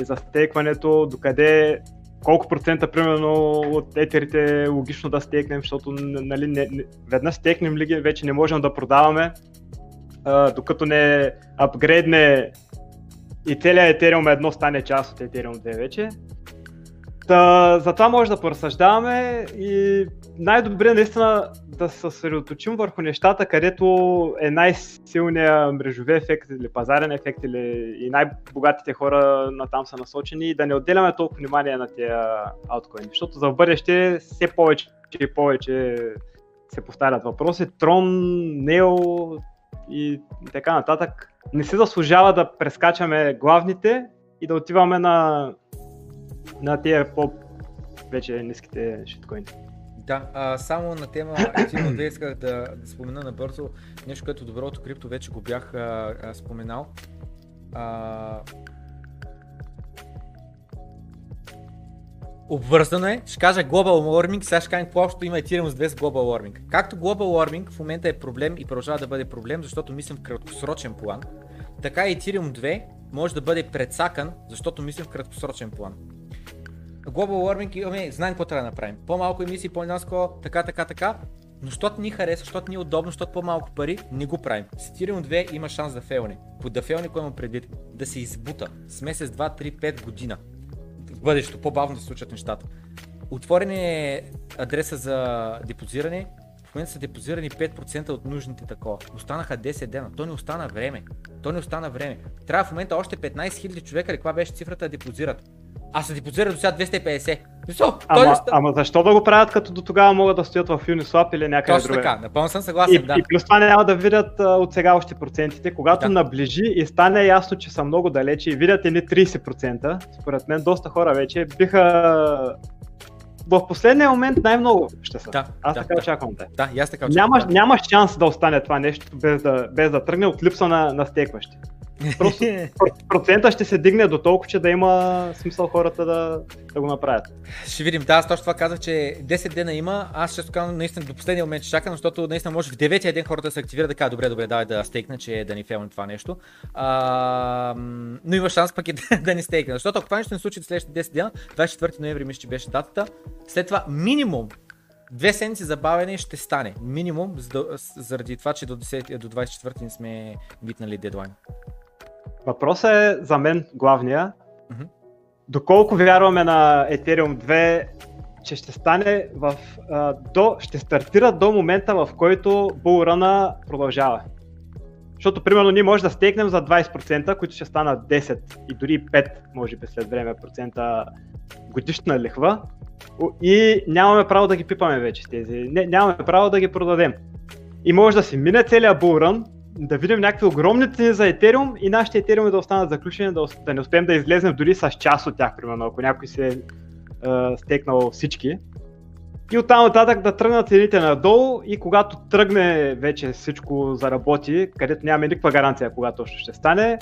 и за стейкването, докъде колко процента примерно от етерите е логично да стейкнем, защото нали, не, не, веднъж стейкнем ли ги, вече не можем да продаваме, а, докато не апгрейдне и целият Ethereum едно стане част от Ethereum 2 вече. Та, затова може да поразсъждаваме и най-добре наистина да се съсредоточим върху нещата, където е най-силният мрежови ефект или пазарен ефект или и най-богатите хора на там са насочени и да не отделяме толкова внимание на тези ауткоини, защото за бъдеще все повече и повече се повтарят въпроси. Трон, Нео и така нататък. Не се заслужава да прескачаме главните и да отиваме на на тия по вече ниските шиткоини. Да, а, само на тема Ethereum 2 исках да, да спомена набързо нещо, което доброто крипто вече го бях а, а, споменал. А, Обвързано е, ще кажа Global Warming, сега ще кажа какво общо има Ethereum с 2 с Global Warming. Както Global Warming в момента е проблем и продължава да бъде проблем, защото мислим в краткосрочен план, така и Ethereum 2 може да бъде предсакан, защото мислим в краткосрочен план. Global Warming имаме, знаем какво трябва да направим. По-малко емисии, по-ниско, така, така, така. Но защото ни харесва, защото ни е удобно, защото по-малко пари, не го правим. С Ethereum 2 има шанс да фейлне. Под да фейлне, кой има предвид? Да се избута с месец, 2, 3, 5 година. В бъдещето, по-бавно да се случат нещата. Отворен е адреса за депозиране. В момента са депозирани 5% от нужните такова. Останаха 10 дена. То не остана време. То не остана време. Трябва в момента още 15 000 човека, или каква беше цифрата, да депозират. А се депозира до сега 250. Защо? Ама, е... ама защо да го правят, като до тогава могат да стоят в Uniswap или някъде Точно така, напълно съм съгласен, и, да. И плюс това няма да видят а, от сега още процентите. Когато да. наближи и стане ясно, че са много далече и видят едни 30%, според мен доста хора вече биха в последния момент най-много ще са. Да, аз да, така да. очаквам те. Да, аз така очаквам. Нямаш, да. нямаш шанс да остане това нещо без да, без да тръгне от липса на, на стекващи. Просто процента ще се дигне до толкова, че да има смисъл хората да, да го направят. Ще видим. Да, аз точно това казах, че 10 дена има. Аз ще казвам наистина до последния момент ще чакам, защото наистина може в 9 ден хората да се активират да кажат, добре, добре, давай да стейкне, че да ни фейлне това нещо. А, но има шанс пък и да, да ни стейкне. Защото ако това нещо не случи следващите 10 дена, 24 ноември мисля, че беше датата, след това минимум Две седмици забавяне ще стане. Минимум, заради това, че до, 10, до 24 не сме витнали дедлайн. Въпросът е за мен главния. Mm-hmm. Доколко вярваме на Ethereum 2, че ще стане в, а, до, ще стартира до момента, в който булрана продължава. Защото, примерно, ние може да стекнем за 20%, които ще станат 10 и дори 5, може би след време, процента годишна лихва. И нямаме право да ги пипаме вече тези. Не, нямаме право да ги продадем. И може да си мине целият булран, да видим някакви огромни цени за Ethereum и нашите Ethereum да останат заключени, да, да не успеем да излезем дори с част от тях, примерно, ако някой се е стекнал всички. И оттам нататък да тръгнат цените надолу и когато тръгне вече всичко заработи, където нямаме никаква гаранция кога точно ще стане,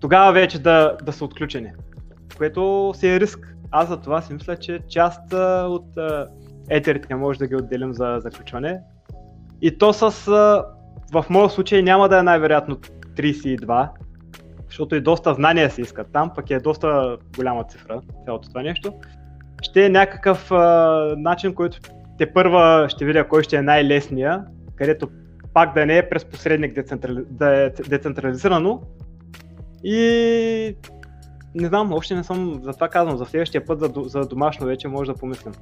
тогава вече да, да са отключени. Което си е риск. Аз за това си мисля, че част от етерите може да ги отделим за заключване. И то с в моят случай няма да е най-вероятно 32, защото и доста знания се искат там, пък е доста голяма цифра цялото това нещо. Ще е някакъв а, начин, който те първа ще видя кой ще е най-лесния, където пак да не е през посредник децентрали... да е децентрализирано. И не знам, още не съм за това казвам, за следващия път за, за домашно вече може да помислям.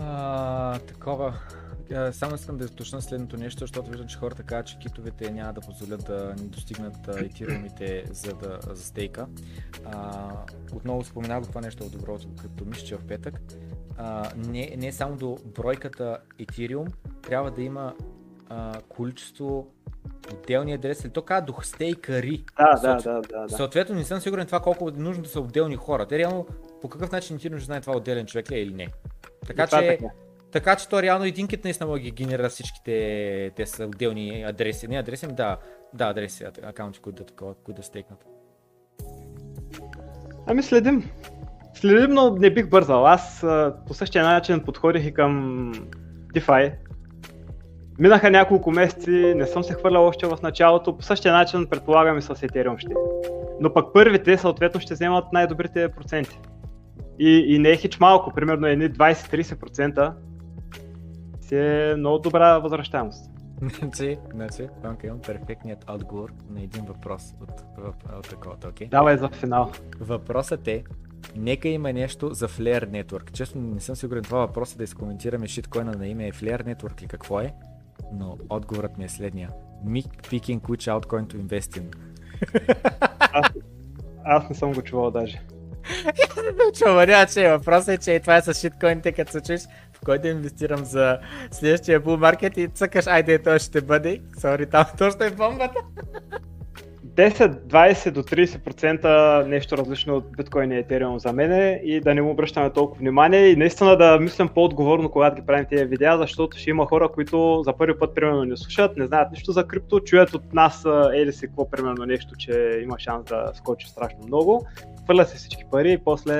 А, такова. Само искам да източна следното нещо, защото виждам, че хората казват, че китовете няма да позволят да ни достигнат етириумите за, да, за стейка. А, отново споменах това нещо от доброто, като мисля, че в петък. А, не, не само до бройката етириум, трябва да има а, количество отделни адреси, то казва до стейкари. Да, да, да, да, да. Съответно не съм сигурен това колко е нужно да са отделни хора. Те реално по какъв начин Ethereum ще знае това отделен човек ли е или не. Така че така. Така че то реално един кит наистина може ги генерира всичките, те са отделни адреси. Не адреси, да, да адреси, акаунти, които да, такова, които да стекнат. Ами следим. Следим, но не бих бързал. Аз по същия начин подходих и към DeFi. Минаха няколко месеци, не съм се хвърлял още в началото, по същия начин предполагам и с Ethereum ще. Но пък първите съответно ще вземат най-добрите проценти. И, и не е хич малко, примерно едни 20-30% си е много добра възвръщаемост. Значи, значи, Панка имам перфектният отговор на един въпрос от, от, от окей? Okay? Давай за финал. Въпросът е, нека има нещо за Flare Network. Честно не съм сигурен това въпрос е да изкоментираме шиткоина на име е Flare Network или какво е, но отговорът ми е следния. Mick picking which altcoin to invest in. аз, аз не съм го чувал даже. Чува, няма че въпросът е, че това е с шиткоините, като се чуеш кой да инвестирам за следващия бул маркет и цъкаш, айде, той ще бъде. Сори, там точно е бомбата. 10, 20 до 30% нещо различно от биткоин и етериум за мен и да не му обръщаме толкова внимание и наистина да мислям по-отговорно, когато ги правим тези видеа, защото ще има хора, които за първи път примерно не слушат, не знаят нищо за крипто, чуят от нас ели си какво примерно нещо, че има шанс да скочи страшно много, хвърлят се всички пари и после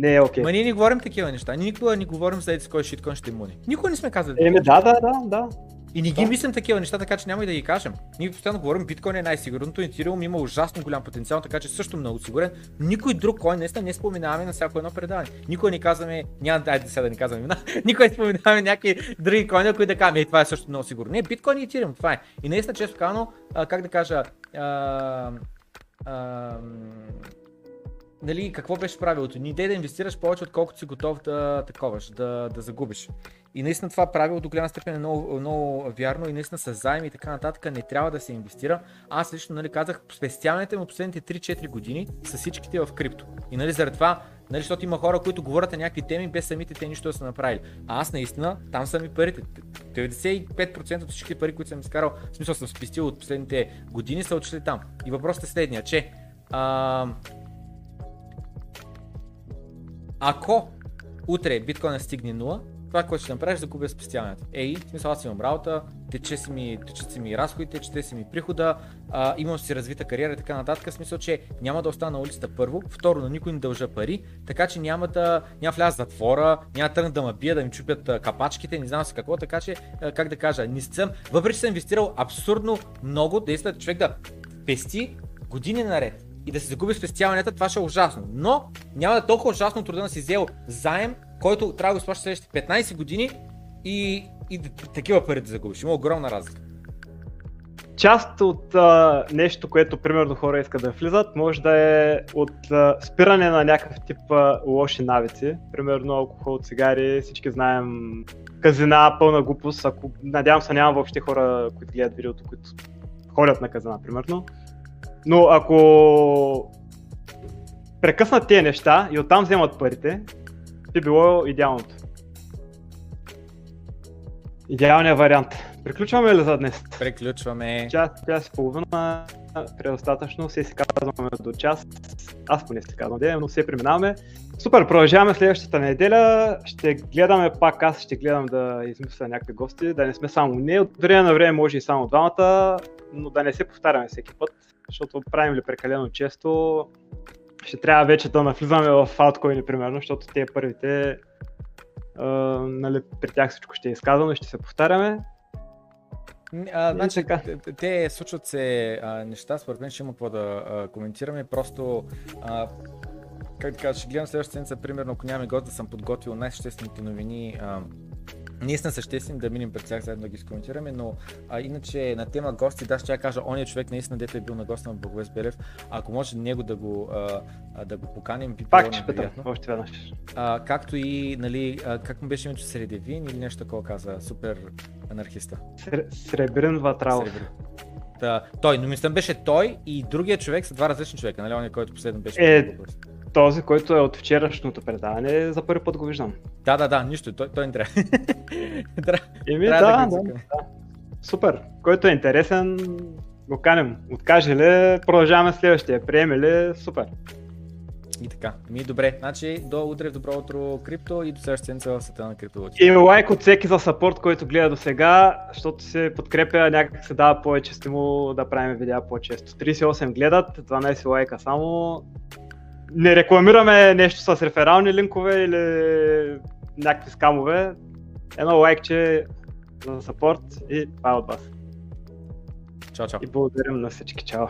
не е окей. Okay. Ма ние не говорим такива неща. Ние никога не говорим за еди с кой шиткоин ще муни. Никога не сме казали. Еми да, да, да, да. И не ги да. мислим такива неща, така че няма и да ги кажем. Ние постоянно говорим, биткоин е най-сигурното, Ethereum има ужасно голям потенциал, така че също много сигурен. Никой друг кой наистина не споменаваме на всяко едно предаване. Никой не казваме, няма да сега да не казваме имена, никой не споменаваме някакви други коини, които да кажем, това е също много сигурно. Не, биткоин и Ethereum, това е. И наистина, често казано, как да кажа, а, а, нали, какво беше правилото? Не да инвестираш повече, отколкото си готов да таковаш, да, да загубиш. И наистина това правило до голяма степен е много, много вярно и наистина с заеми и така нататък не трябва да се инвестира. Аз лично нали, казах, спестяването от последните 3-4 години са всичките в крипто. И нали, заради това, нали, защото има хора, които говорят на някакви теми без самите те нищо да са направили. А аз наистина, там са ми парите. 95% от всички пари, които съм изкарал, в смисъл съм спестил от последните години, са отишли там. И въпросът е следния, че а, ако утре биткоин стигне 0, това, което ще направиш, да губя спестяването. Ей, в смисъл аз имам работа, тече си ми, тече си ми разходите, тече си ми прихода, а, имам си развита кариера и така нататък. В смисъл, че няма да остана на улицата първо, второ, на никой не дължа пари, така че няма да няма вляза затвора, няма тръгна да ме бият, да ми чупят капачките, не знам си какво, така че, как да кажа, не съм, въпреки че съм инвестирал абсурдно много, да човек да пести години наред и да се загуби спестяванията, това ще е ужасно. Но няма да е толкова ужасно труда да си взел заем, който трябва да го изплащаш следващите 15 години и, и такива пари да загубиш. Има огромна разлика. Част от а, нещо, което примерно хора искат да влизат, може да е от а, спиране на някакъв тип а, лоши навици. Примерно алкохол, цигари, всички знаем казина, пълна глупост. Ако, надявам се няма въобще хора, които гледат видеото, които ходят на казина, примерно. Но ако прекъснат тези неща и оттам вземат парите, би било идеалното. Идеалният вариант. Приключваме ли за днес? Приключваме. Час, час и половина, предостатъчно, все си казваме до час. Аз поне си казвам, но все преминаваме. Супер, продължаваме следващата неделя. Ще гледаме пак, аз ще гледам да измисля някакви гости, да не сме само ние. От време на време може и само двамата, но да не се повтаряме всеки път, защото правим ли прекалено често, ще трябва вече да навлизаме в алткоини, примерно, защото те първите, а, нали, при тях всичко ще е изказано и ще се повтаряме. А, значи, те, те случват се а, неща, според мен ще има какво да а, коментираме, просто а, как да кажа, ще гледам следващата седмица, примерно, ако нямаме гост, да съм подготвил най-съществените новини а, Наистина съществени да минем пред тях заедно да ги скоментираме, но а, иначе на тема гости, да, ще я кажа, ония човек наистина, дето е бил на гост на Благовест Белев, ако може него да го, а, да го поканим, би Пак ще питам, още веднъж. А, както и, нали, а, как му беше името Средевин или нещо такова каза, супер анархиста. Сребрен Ватрал. Да, той, но мисля беше той и другия човек са два различни човека, нали, ония, който последно беше. Е, този, който е от вчерашното предаване, за първи път го виждам. Да, да, да, нищо, той, той не трябва. Еми, да, да, да, Супер. Който е интересен, го канем. Откаже ли, продължаваме следващия. Приеме ли, супер. И така. Ми добре. Значи до утре в добро утро крипто и до следващата седмица в света на криптовалути. И лайк от всеки за сапорт, който гледа до сега, защото се подкрепя, някак се дава повече стимул да правим видеа по-често. 38 гледат, 12 лайка само не рекламираме нещо с реферални линкове или някакви скамове. Едно лайкче за сапорт и това е от вас. Чао, чао. И благодарим на всички. Чао.